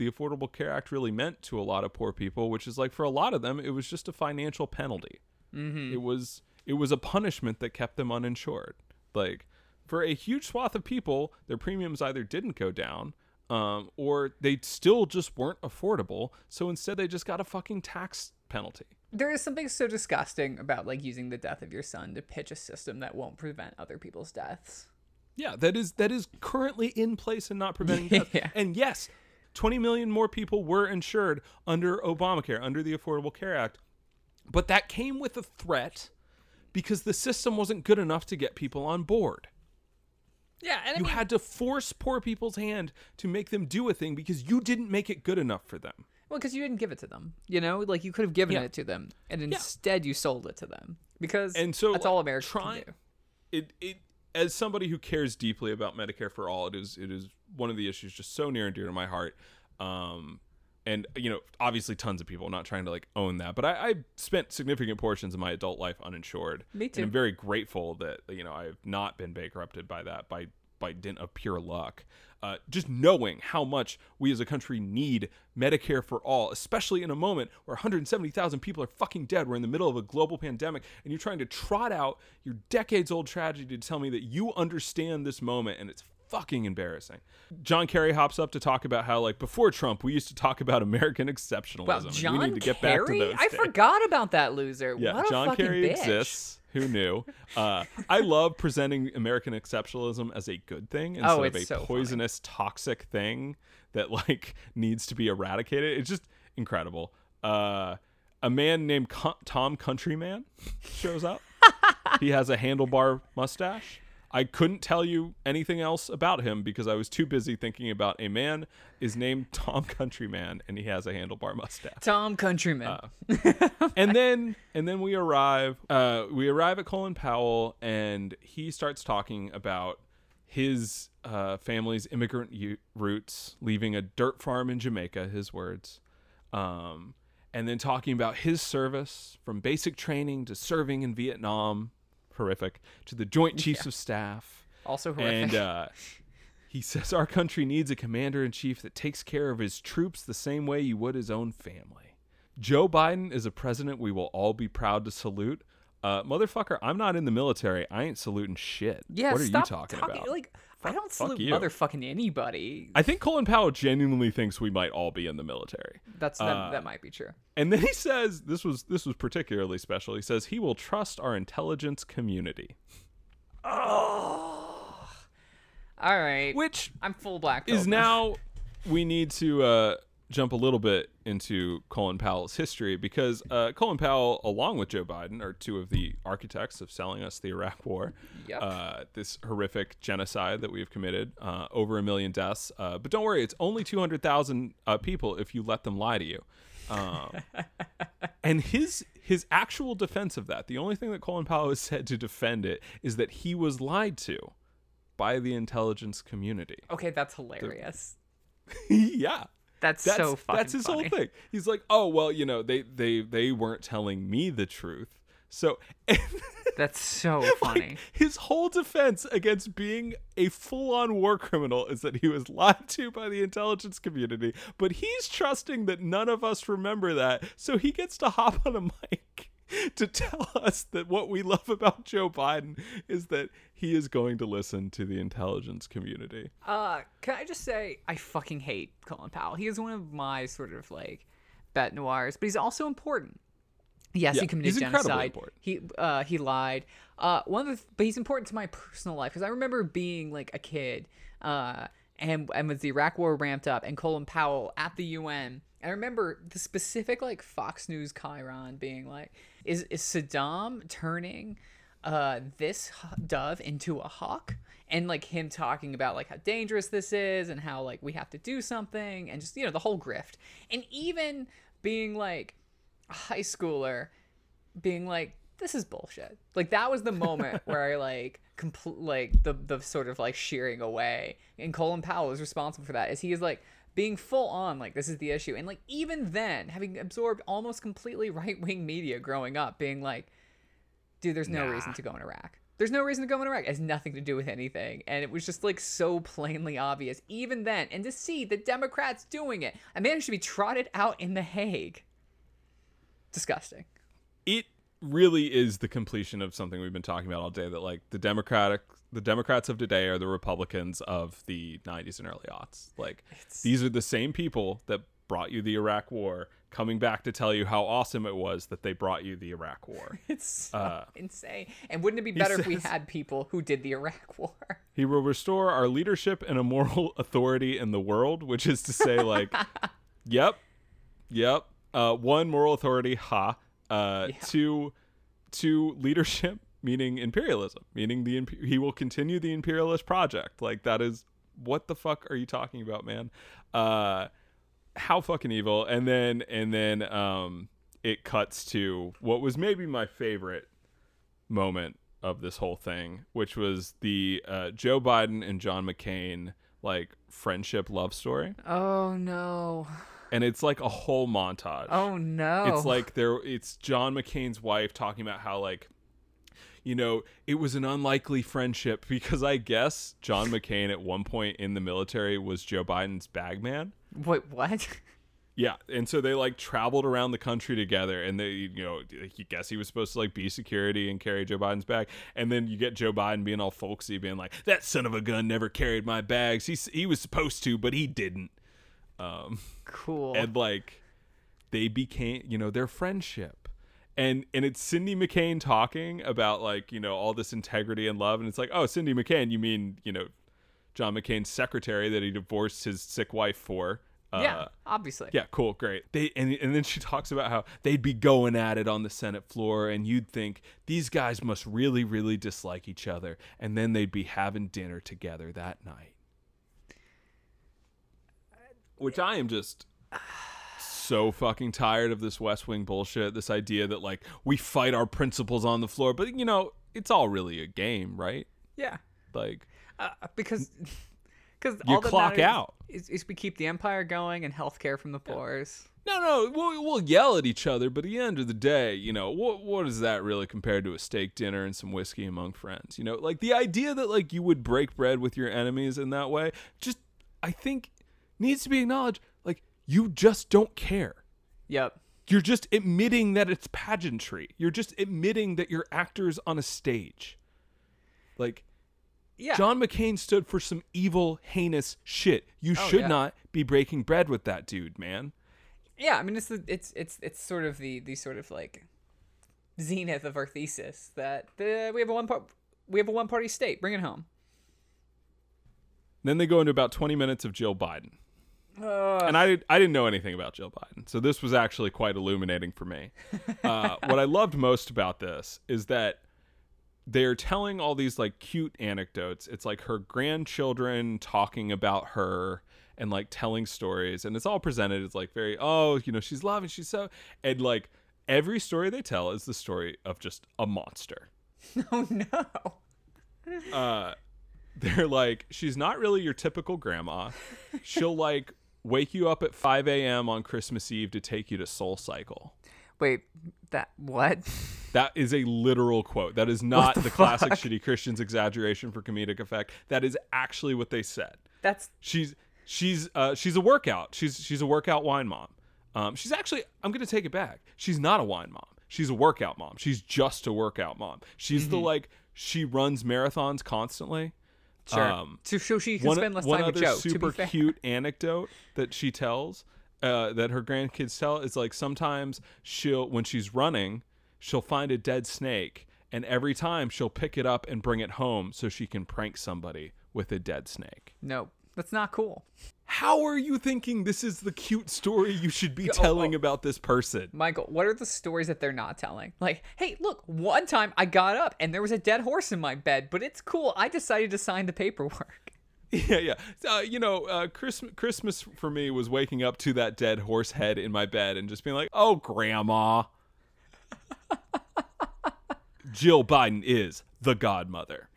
the Affordable Care Act really meant to a lot of poor people, which is like for a lot of them, it was just a financial penalty. Mm-hmm. It was it was a punishment that kept them uninsured. Like for a huge swath of people, their premiums either didn't go down. Um, or they still just weren't affordable, so instead they just got a fucking tax penalty. There is something so disgusting about like using the death of your son to pitch a system that won't prevent other people's deaths. Yeah, that is that is currently in place and not preventing death. Yeah. And yes, 20 million more people were insured under Obamacare, under the Affordable Care Act. But that came with a threat because the system wasn't good enough to get people on board. Yeah, and I You mean, had to force poor people's hand to make them do a thing because you didn't make it good enough for them. well, because you didn't give it to them. You know, like you could have given Yeah. it to them, and instead you sold it to them because And so that's all America try- can do. it it as somebody who cares deeply about Medicare for all, it is it is one of the issues just so near and dear to my heart. Um, and you know, obviously, tons of people. I'm not trying to like own that, but I, I spent significant portions of my adult life uninsured. Me And too. I'm very grateful that you know I've not been bankrupted by that by by dint of pure luck. Uh, just knowing how much we as a country need Medicare for all, especially in a moment where 170,000 people are fucking dead. We're in the middle of a global pandemic, and you're trying to trot out your decades old tragedy to tell me that you understand this moment, and it's fucking embarrassing. John Kerry hops up to talk about how, like, before Trump, we used to talk about American exceptionalism. Well, John we need to get Kerry, back to those I days. forgot about that loser. Yeah, what a John fucking Kerry bitch. exists. Who knew? Uh, I love presenting American exceptionalism as a good thing instead Oh, of a so funny. poisonous, toxic thing that like needs to be eradicated. It's just incredible. Uh, a man named Tom Countryman shows up. he has a handlebar mustache. I couldn't tell you anything else about him because I was too busy thinking about a man. Is named Tom Countryman and he has a handlebar mustache. Tom Countryman. Uh, and then and then we arrive uh we arrive at colin powell and he starts talking about his uh family's immigrant u- roots leaving a dirt farm in jamaica his words um and then talking about his service from basic training to serving in vietnam horrific to the joint chiefs of staff also horrific. and uh, he says our country needs a commander in chief that takes care of his troops the same way you would his own family. Joe Biden is a president we will all be proud to salute. Uh, motherfucker, I'm not in the military. I ain't saluting shit. yeah, what are you talking, about? Like, I don't fuck salute you. motherfucking anybody. I think Colin Powell genuinely thinks we might all be in the military. That's that, Uh, that might be true. And then he says this was this was particularly special. He says he will trust our intelligence community, Oh, All right, which I'm full black. is now we need to uh, jump a little bit into Colin Powell's history because uh, Colin Powell, along with Joe Biden, are two of the architects of selling us the Iraq War. Yep. Uh, this horrific genocide that we have committed, uh, over a million deaths. Uh, but don't worry, it's only 200,000 uh, people if you let them lie to you. Um, and his his actual defense of that, the only thing that Colin Powell has said to defend it is that he was lied to by the intelligence community. Okay, that's hilarious. yeah. That's, That's so fucking that's his funny. whole thing. He's like, "Oh, well, you know, they they they weren't telling me the truth." So That's so funny. his whole defense against being a full-on war criminal is that he was lied to by the intelligence community, but he's trusting that none of us remember that. So he gets to hop on a mic to tell us that what we love about Joe Biden is that he is going to listen to the intelligence community. Uh, can I just say I fucking hate Colin Powell. He is one of my sort of like bet noirs, but he's also important. Yes, Yeah, he committed he's incredibly genocide. important. He uh he lied. Uh, one of the but he's important to my personal life because I remember being like a kid. Uh, and and as the Iraq War ramped up, and Colin Powell at the UN. I remember the specific like Fox News Chyron being like, "Is is Saddam turning uh this dove into a hawk?" And like him talking about like how dangerous this is and how like we have to do something and just you know the whole grift. And even being like a high schooler being like this is bullshit like that was the moment where i like complete like the the sort of like shearing away and colin powell is responsible for that as he is like being full on like this is the issue. And like even then having absorbed almost completely right-wing media growing up being like dude there's no reason to go in iraq. There's no reason to go in iraq. It has nothing to do with anything. And it was just like so plainly obvious even then. And to see the democrats doing it i managed to be trotted out in the hague. Disgusting. It really is the completion of something we've been talking about all day that like the democratic the democrats of today are the republicans of the 90s and early aughts like these are the same people that brought you the iraq war coming back to tell you how awesome it was that they brought you the iraq war It's so Uh, insane. And wouldn't it be better if we had people who did the Iraq War? he will restore our leadership and a moral authority in the world which is to say like yep yep uh one moral authority ha uh two two leadership meaning imperialism meaning the imp- he will continue the imperialist project. Like that is what the fuck are you talking about man? Uh how fucking evil. And then and then um it cuts to what was maybe my favorite moment of this whole thing which was the uh joe biden and john mccain like friendship love story. Oh no. and it's like a whole montage. Oh no. it's like there it's John McCain's wife talking about how like you know, it was an unlikely friendship because I guess John McCain at one point in the military was Joe Biden's bagman. Wait, what? Yeah, and so they like traveled around the country together, and they, you know, he guess he was supposed to like be security and carry Joe Biden's bag, and then you get Joe Biden being all folksy, being like, "That son of a gun never carried my bags. He he was supposed to, but he didn't." Um, Cool. and like they became you know their friendship and and it's cindy mccain talking about like you know all this integrity and love and it's like oh cindy mccain you mean you know john mccain's secretary that he divorced his sick wife for uh, yeah, obviously. yeah, cool, great. They and and then she talks about how they'd be going at it on the Senate floor, and you'd think these guys must really, really dislike each other, and then they'd be having dinner together that night. Which I am just so fucking tired of this West Wing bullshit. This idea that like we fight our principles on the floor, but you know it's all really a game, right? Yeah. Like Uh, because because You all that clock out. Is, is we keep the empire going and healthcare from the poors. No, no, we'll, we'll yell at each other, but at the end of the day, you know, what what is that really compared to a steak dinner and some whiskey among friends? You know, like the idea that like you would break bread with your enemies in that way, just I think needs to be acknowledged. You just don't care. Yep. You're just admitting that it's pageantry. You're just admitting that you're actors on a stage. Like Yeah. John McCain stood for some evil, heinous shit. You Oh, should yeah. not be breaking bread with that dude, man. Yeah, I mean it's the it's it's it's sort of the the sort of like zenith of our thesis that the we have a one part we have a one party state. Bring it home. Then they go into about 20 minutes of Jill Biden. And I, I didn't know anything about Jill Biden. So this was actually quite illuminating for me. Uh, what I loved most about this is that they're telling all these like cute anecdotes. It's like her grandchildren talking about her and like telling stories. And it's all presented as like very, oh, you know, she's loving, she's so. And like every story they tell is the story of just a monster. Oh no. uh they're like she's not really your typical grandma she'll like wake you up at 5 a.m on christmas eve to take you to SoulCycle. Wait, that what? that is a literal quote. That is not the the, classic shitty christians exaggeration for comedic effect. That is actually what they said. That's she's she's uh she's a workout. She's she's a workout wine mom. Um she's actually i'm gonna take it back. She's not a wine mom. She's a workout mom. She's just a workout mom. She's Mm-hmm. the like she runs marathons constantly sure. Um, so, so she can one, spend less one time with Joe. super to be fair. cute anecdote that she tells uh, that her grandkids tell is like sometimes she'll when she's running she'll find a dead snake and every time she'll pick it up and bring it home so she can prank somebody with a dead snake No, that's not cool. How are you thinking this is the cute story you should be Oh, telling oh. about this person Michael, what are the stories that they're not telling? Like, hey, look, one time I got up and there was a dead horse in my bed, but it's cool. I decided to sign the paperwork. yeah yeah uh, you know uh, christmas christmas for me was waking up to that dead horse head in my bed and just being like oh grandma jill biden is the godmother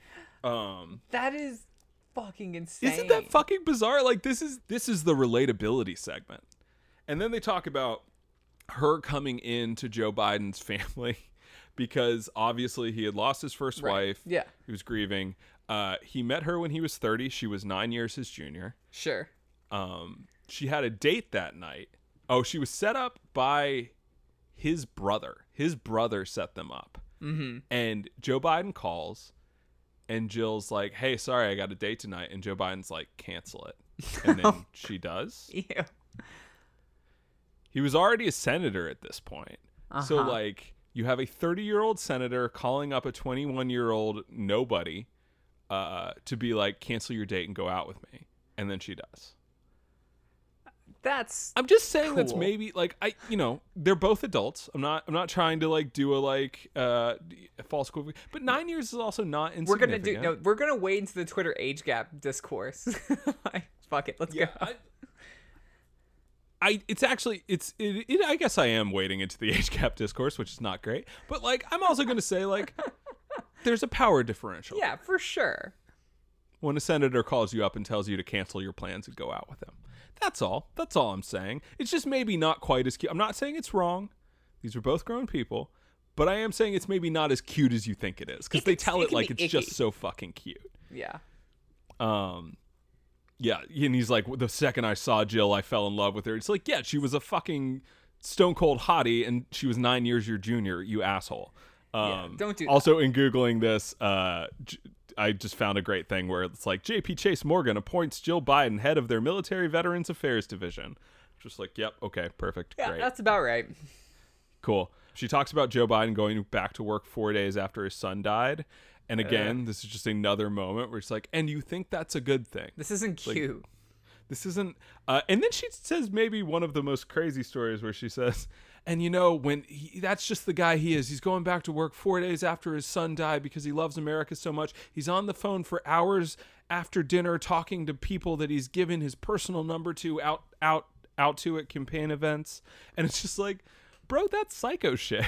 um That is fucking insane. isn't that fucking bizarre like this is this is the relatability segment and then they talk about her coming into joe biden's family because obviously he had lost his first Right. wife Yeah. he was grieving uh, he met her when he was 30 she was nine years his junior Sure. um, she had a date that night. Oh, she was set up by his brother. His brother set them up. Mm-hmm. And Joe Biden calls, and Jill's like, "Hey, sorry, I got a date tonight." And Joe Biden's like, "Cancel it." And then she does. Ew. He was already a senator at this point. So Uh-huh. like, you have a 30-year-old senator calling up a 21-year-old nobody uh, to be like, "Cancel your date and go out with me." And then she does. That's I'm just saying that's maybe like I you know they're both adults. I'm not I'm not trying to like do a like uh a false equivalent, but nine years is also not we're gonna do. No, we're gonna wade into the Twitter age gap discourse. Fuck it, let's yeah, go. I, I it's actually it's it, it, I guess I am wading into the age gap discourse, which is not great. But like I'm also gonna say like there's a power differential. yeah, for sure. when a senator calls you up and tells you to cancel your plans and go out with him. That's all. That's all I'm saying. It's just maybe not quite as cute. I'm not saying it's wrong. These are both grown people, but I am saying it's maybe not as cute as you think it is because they tell it it like it's just so fucking cute. Yeah. Um, yeah, and he's like, the second I saw Jill, I fell in love with her. It's like, yeah, she was a fucking stone cold hottie, and she was nine years your junior. You asshole. Um, don't do that. Also, in googling this, uh, J- I just found a great thing where it's like J.P. Chase Morgan appoints Jill Biden head of their Military Veterans Affairs Division. Just like, yep, okay, perfect, Yeah, great, that's about right. cool. She talks about Joe Biden going back to work four days after his son died. And again, this is just another moment where it's like, and you think that's a good thing. This isn't cute. This isn't. Uh, and then she says maybe one of the most crazy stories where she says, and you know, when he, that's just the guy he is. He's going back to work four days after his son died because he loves America so much. He's on the phone for hours after dinner talking to people that he's given his personal number to out, out, out to at campaign events. And it's just like, bro, that's psycho shit.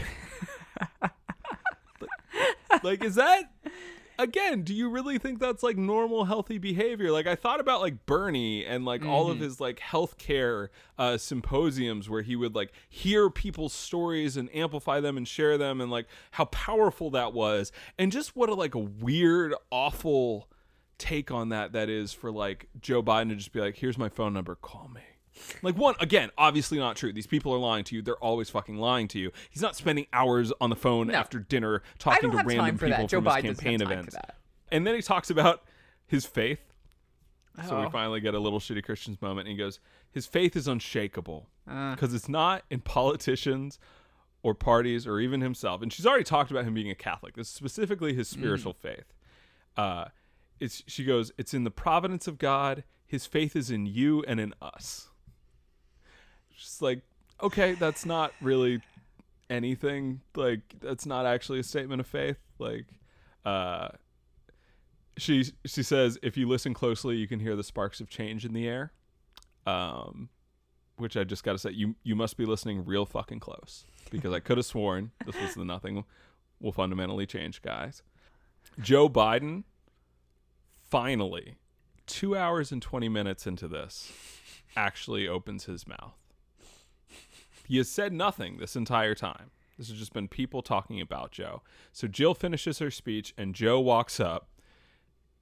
like, like, is that again, do you really think that's like normal healthy behavior? Like I thought about like Bernie and like all of his like healthcare uh symposiums where he would like hear people's stories and amplify them and share them and like how powerful that was and just what a like a weird awful take on that that is for like Joe Biden to just be like here's my phone number call me. Like one again, obviously not true. These people are lying to you. They're always fucking lying to you. He's not spending hours on the phone after dinner talking to random time for people that. Joe from his Biden campaign events. And then he talks about his faith. So we Oh. finally get a little shitty Christians moment. And he goes, his faith is unshakable because it's not in politicians or parties or even himself. And she's already talked about him being a Catholic. This is specifically his spiritual faith. Uh, it's she goes, it's in the providence of God. His faith is in you and in us. Just like, okay, that's not really anything. Like, that's not actually a statement of faith. Like, uh, she she says if you listen closely you can hear the sparks of change in the air um which i just gotta say you you must be listening real fucking close because i could have sworn this was the nothing will fundamentally change guys joe biden finally two hours and 20 minutes into this actually opens his mouth he has said nothing this entire time this has just been people talking about joe so jill finishes her speech and joe walks up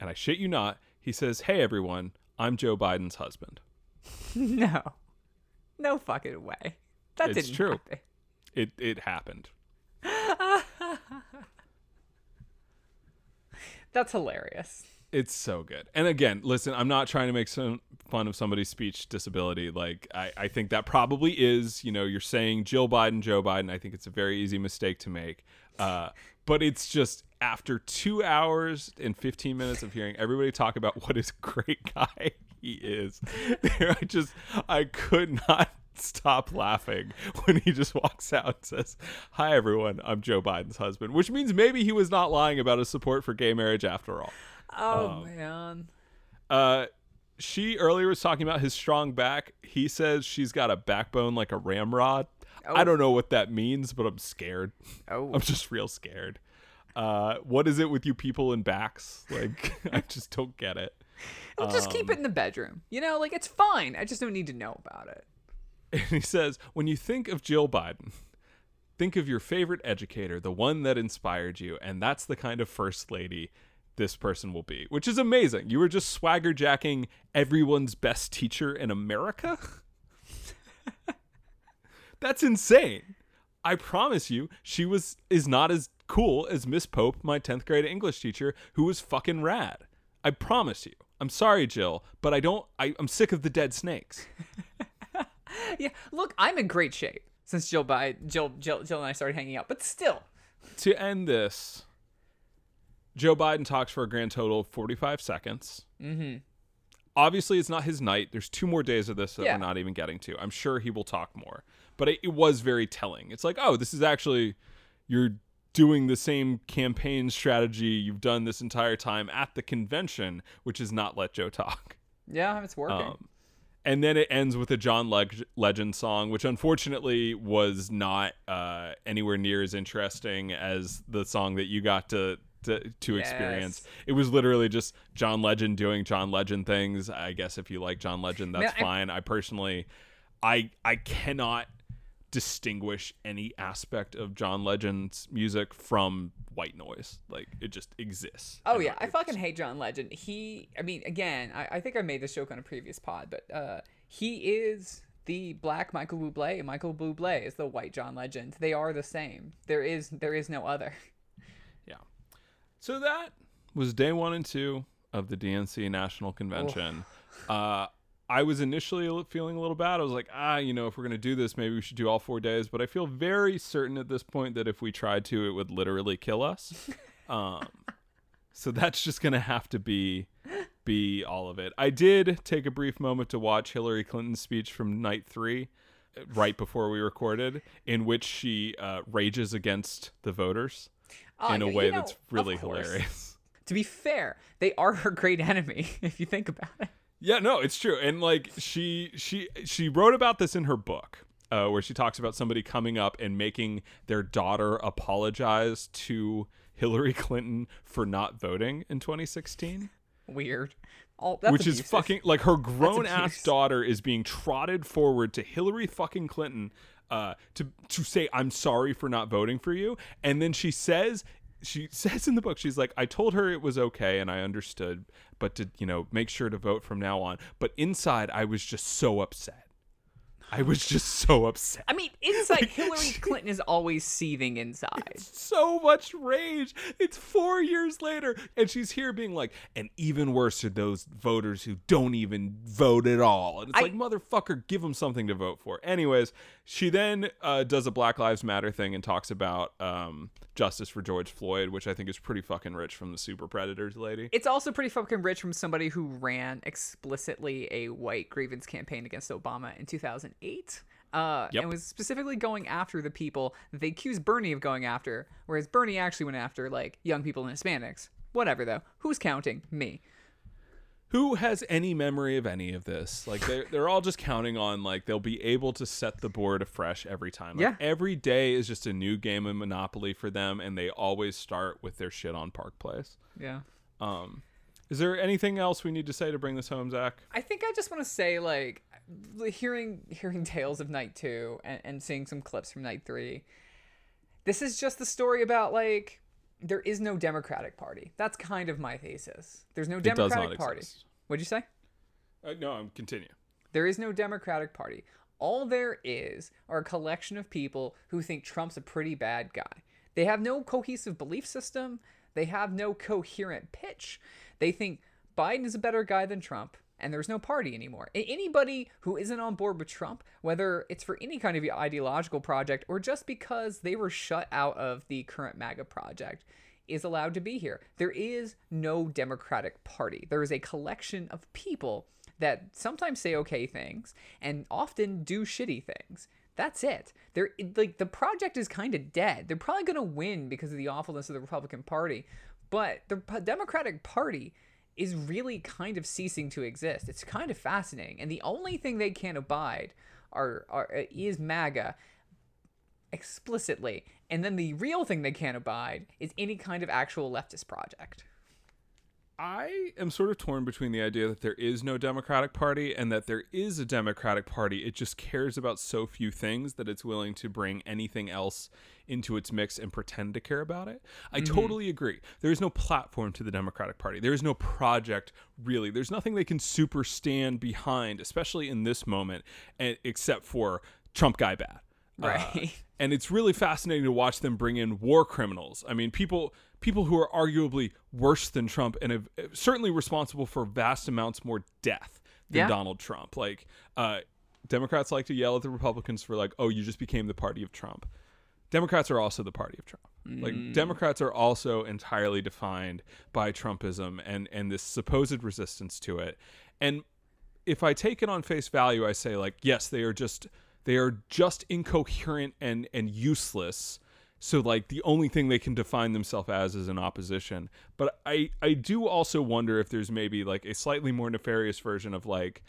and I shit you not, he says, Hey everyone, I'm Joe Biden's husband. No. No fucking way. That It's didn't true. happen. It it happened. That's hilarious. It's so good. And again, listen, I'm not trying to make some fun of somebody's speech disability. Like I, I think that probably is, you know, you're saying Jill Biden, Joe Biden. I think it's a very easy mistake to make. Uh, but it's just after two hours and 15 minutes of hearing everybody talk about what a great guy he is, I just I could not stop laughing when he just walks out and says, "Hi everyone, I'm Joe Biden's husband," which means maybe he was not lying about his support for gay marriage after all. Oh, man. Uh, she earlier was talking about his strong back. He says she's got a backbone like a ramrod. I Oh. don't know what that means, but I'm scared. Oh. I'm just real scared. Uh, what is it with you people in backs? Like, I just don't get it. I'll just Um, keep it in the bedroom. You know, like it's fine. I just don't need to know about it. And he says, when you think of Jill Biden, think of your favorite educator, the one that inspired you, and that's the kind of first lady this person will be, which is amazing. You were just swagger jacking everyone's best teacher in America. that's insane. I promise you, she was is not as cool as Miss Pope, my 10th grade English teacher, who was fucking rad. I promise you. I'm sorry, Jill, but I don't I, I'm sick of the dead snakes. Yeah, look, I'm in great shape since Jill by Jill, Jill Jill and I started hanging out, but still. to end this, Joe Biden talks for a grand total of 45 seconds. Mm-hmm. Obviously, it's not his night. There's two more days of this that Yeah. we're not even getting to. I'm sure he will talk more, but it, it was very telling. It's like, oh, this is actually you're doing the same campaign strategy you've done this entire time at the convention, which is not let Joe talk. Yeah, it's working. Um, and then it ends with a John Leg- Legend song, which unfortunately was not uh, anywhere near as interesting as the song that you got to to, to experience. It was literally just John Legend doing John Legend things. I guess if you like John Legend, that's I- fine. I personally, I I cannot distinguish any aspect of John Legend's music from white noise. Like it just exists. Oh yeah, I fucking hate John Legend. He, I mean, again, I, I think I made this joke on a previous pod, but uh, he is the black Michael Bublé, Michael Bublé is the white John Legend. They are the same. There is there is no other. So that was day one and two of the DNC National Convention. Uh, I was initially feeling a little bad. I was like, ah, you know, if we're going to do this, maybe we should do all four days. But I feel very certain at this point that if we tried to, it would literally kill us. Um, so that's just going to have to be be all of it. I did take a brief moment to watch Hillary Clinton's speech from night three, uh, right before we recorded, in which she uh, rages against the voters Oh, in a you way know, that's really hilarious. To be fair, they are her great enemy if you think about it. Yeah, no, it's true. And like she she she wrote about this in her book. Uh, where she talks about somebody coming up and making their daughter apologize to Hillary Clinton for not voting in 2016, Weird. All which is fucking like her grown ass daughter is being trotted forward to Hillary fucking Clinton uh, to to say I'm sorry for not voting for you, and then she says she says in the book she's like I told her it was okay and I understood, but to you know make sure to vote from now on. But inside I was just so upset. I was just so upset. I mean, inside Hillary Clinton is always seething inside. so much rage. It's four years later, and she's here being like, and even worse are those voters who don't even vote at all. And it's I- like, motherfucker, give them something to vote for. Anyways, she then uh, does a Black Lives Matter thing and talks about um, justice for George Floyd, which I think is pretty fucking rich from the Super Predators lady. It's also pretty fucking rich from somebody who ran explicitly a white grievance campaign against Obama in 2008. Uh, Yep. And was specifically going after the people that they accused Bernie of going after, whereas Bernie actually went after like young people and Hispanics. Whatever though, who's counting? Me. Who has any memory of any of this? Like they're they're all just counting on like they'll be able to set the board afresh every time. Like, Yeah. Every day is just a new game of Monopoly for them, and they always start with their shit on Park Place. Yeah. Um, is there anything else we need to say to bring this home, Zach? I think I just want to say like hearing hearing tales of night two and, and seeing some clips from night three. This is just the story about like there is no Democratic Party. That's kind of my thesis. There's no Democratic Party. exist. What'd you say? Uh, no, I'm continue. There is no Democratic Party. All there is are a collection of people who think Trump's a pretty bad guy. They have no cohesive belief system. They have no coherent pitch. They think Biden is a better guy than Trump, and there's no party anymore. Anybody who isn't on board with Trump, whether it's for any kind of ideological project or just because they were shut out of the current MAGA project, is allowed to be here. There is no Democratic Party. There is a collection of people that sometimes say okay things and often do shitty things. That's it. They're like the project is kind of dead. They're probably going to win because of the awfulness of the Republican Party, but the Democratic Party is really kind of ceasing to exist. It's kind of fascinating, and the only thing they can't abide are, are is MAGA explicitly, and then the real thing they can't abide is any kind of actual leftist project. I am sort of torn between the idea that there is no Democratic Party and that there is a Democratic Party. It just cares about so few things that it's willing to bring anything else into its mix and pretend to care about it. I totally agree. There is no platform to the Democratic Party. There is no project really. There's nothing they can super stand behind, especially in this moment, except for Trump guy bad. Uh, Right. and it's really fascinating to watch them bring in war criminals. I mean, people people who are arguably worse than Trump and have certainly responsible for vast amounts more death than Yeah. Donald Trump. Like uh, Democrats like to yell at the Republicans for like, "Oh, you just became the party of Trump." Democrats are also the party of Trump. Like Democrats are also entirely defined by Trumpism and and this supposed resistance to it. And if I take it on face value, I say like, yes, they are just they are just incoherent and and useless. So like the only thing they can define themselves as is an opposition. But I I do also wonder if there's maybe like a slightly more nefarious version of like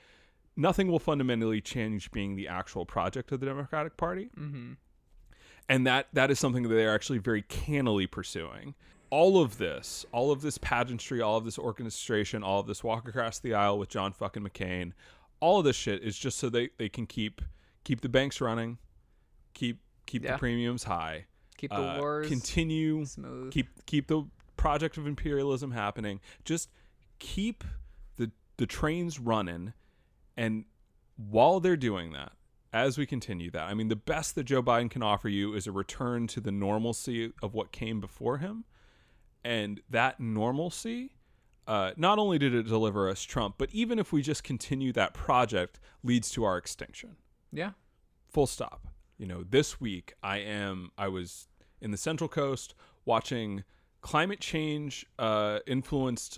nothing will fundamentally change being the actual project of the Democratic Party. Mm-hmm. And that that is something that they're actually very cannily pursuing. All of this, all of this pageantry, all of this orchestration, all of this walk across the aisle with John fucking McCain, all of this shit is just so they, they can keep keep the banks running, keep keep Yeah. the premiums high, Keep the uh, wars continue smooth. keep keep the project of imperialism happening just keep the the trains running and while they're doing that as we continue that i mean the best that joe biden can offer you is a return to the normalcy of what came before him and that normalcy uh, not only did it deliver us trump but even if we just continue that project leads to our extinction yeah. full stop you know this week i am i was in the central coast watching climate change uh, influenced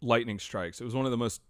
lightning strikes. It was one of the most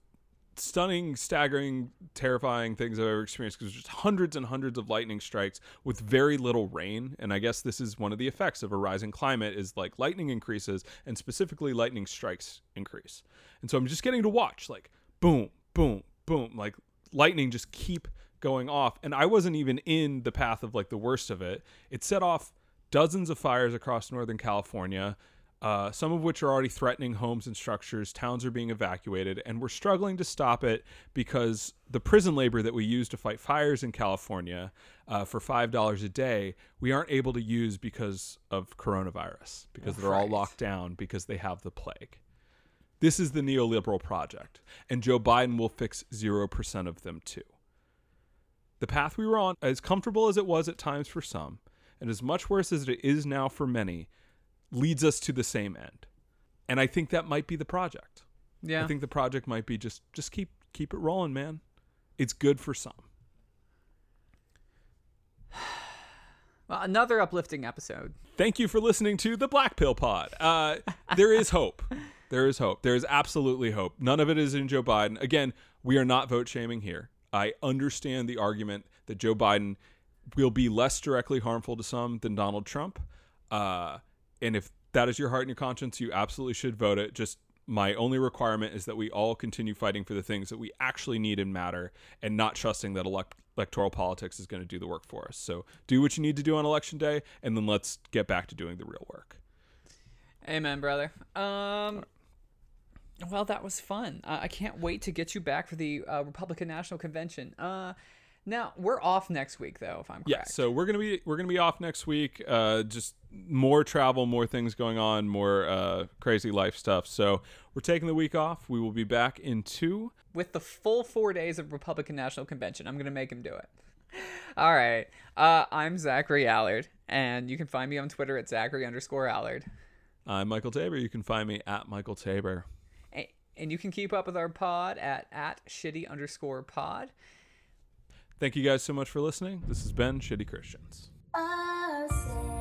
stunning staggering terrifying things i've ever experienced because just hundreds and hundreds of lightning strikes with very little rain. And i guess this is one of the effects of a rising climate is like lightning increases and specifically lightning strikes increase. And so i'm just getting to watch like boom boom boom like lightning just keep going off and i wasn't even in the path of like the worst of it. It set off dozens of fires across northern california uh, some of which are already threatening homes and structures. Towns are being evacuated and we're struggling to stop it because the prison labor that we use to fight fires in california uh, for five dollars a day we aren't able to use because of coronavirus because they're all locked down because they have the plague. This is the neoliberal project, and Joe Biden will fix 0% of them too. The path we were on, as comfortable as it was at times for some, and as much worse as it is now for many, leads us to the same end. And I think that might be the project. Yeah. I think the project might be just just keep keep it rolling, man. It's good for some. well, another uplifting episode. Thank you for listening to the Black Pill Pod. Uh, there is hope. There is hope. There is absolutely hope. None of it is in Joe Biden. Again, we are not vote shaming here. I understand the argument that Joe Biden will be less directly harmful to some than Donald Trump. Uh, and if that is your heart and your conscience, you absolutely should vote it. Just my only requirement is that we all continue fighting for the things that we actually need and matter and not trusting that elect- electoral politics is going to do the work for us. So do what you need to do on election day and then let's get back to doing the real work. Amen, brother. Um, well, that was fun. Uh, I can't wait to get you back for the uh, Republican National Convention. Uh, now we're off next week, though, if I'm correct. Yeah, so we're gonna be we're gonna be off next week. Uh, just more travel, more things going on, more uh, crazy life stuff. So we're taking the week off. We will be back in two. with the full four days of Republican National Convention, I'm gonna make him do it. All right. Uh, I'm Zachary Allard, and you can find me on Twitter at Zachary underscore Allard. I'm Michael Tabor. You can find me at Michael Tabor. A- And you can keep up with our pod at at shitty underscore pod. Thank you guys so much for listening. This has been Shitty Christians. Oh, I say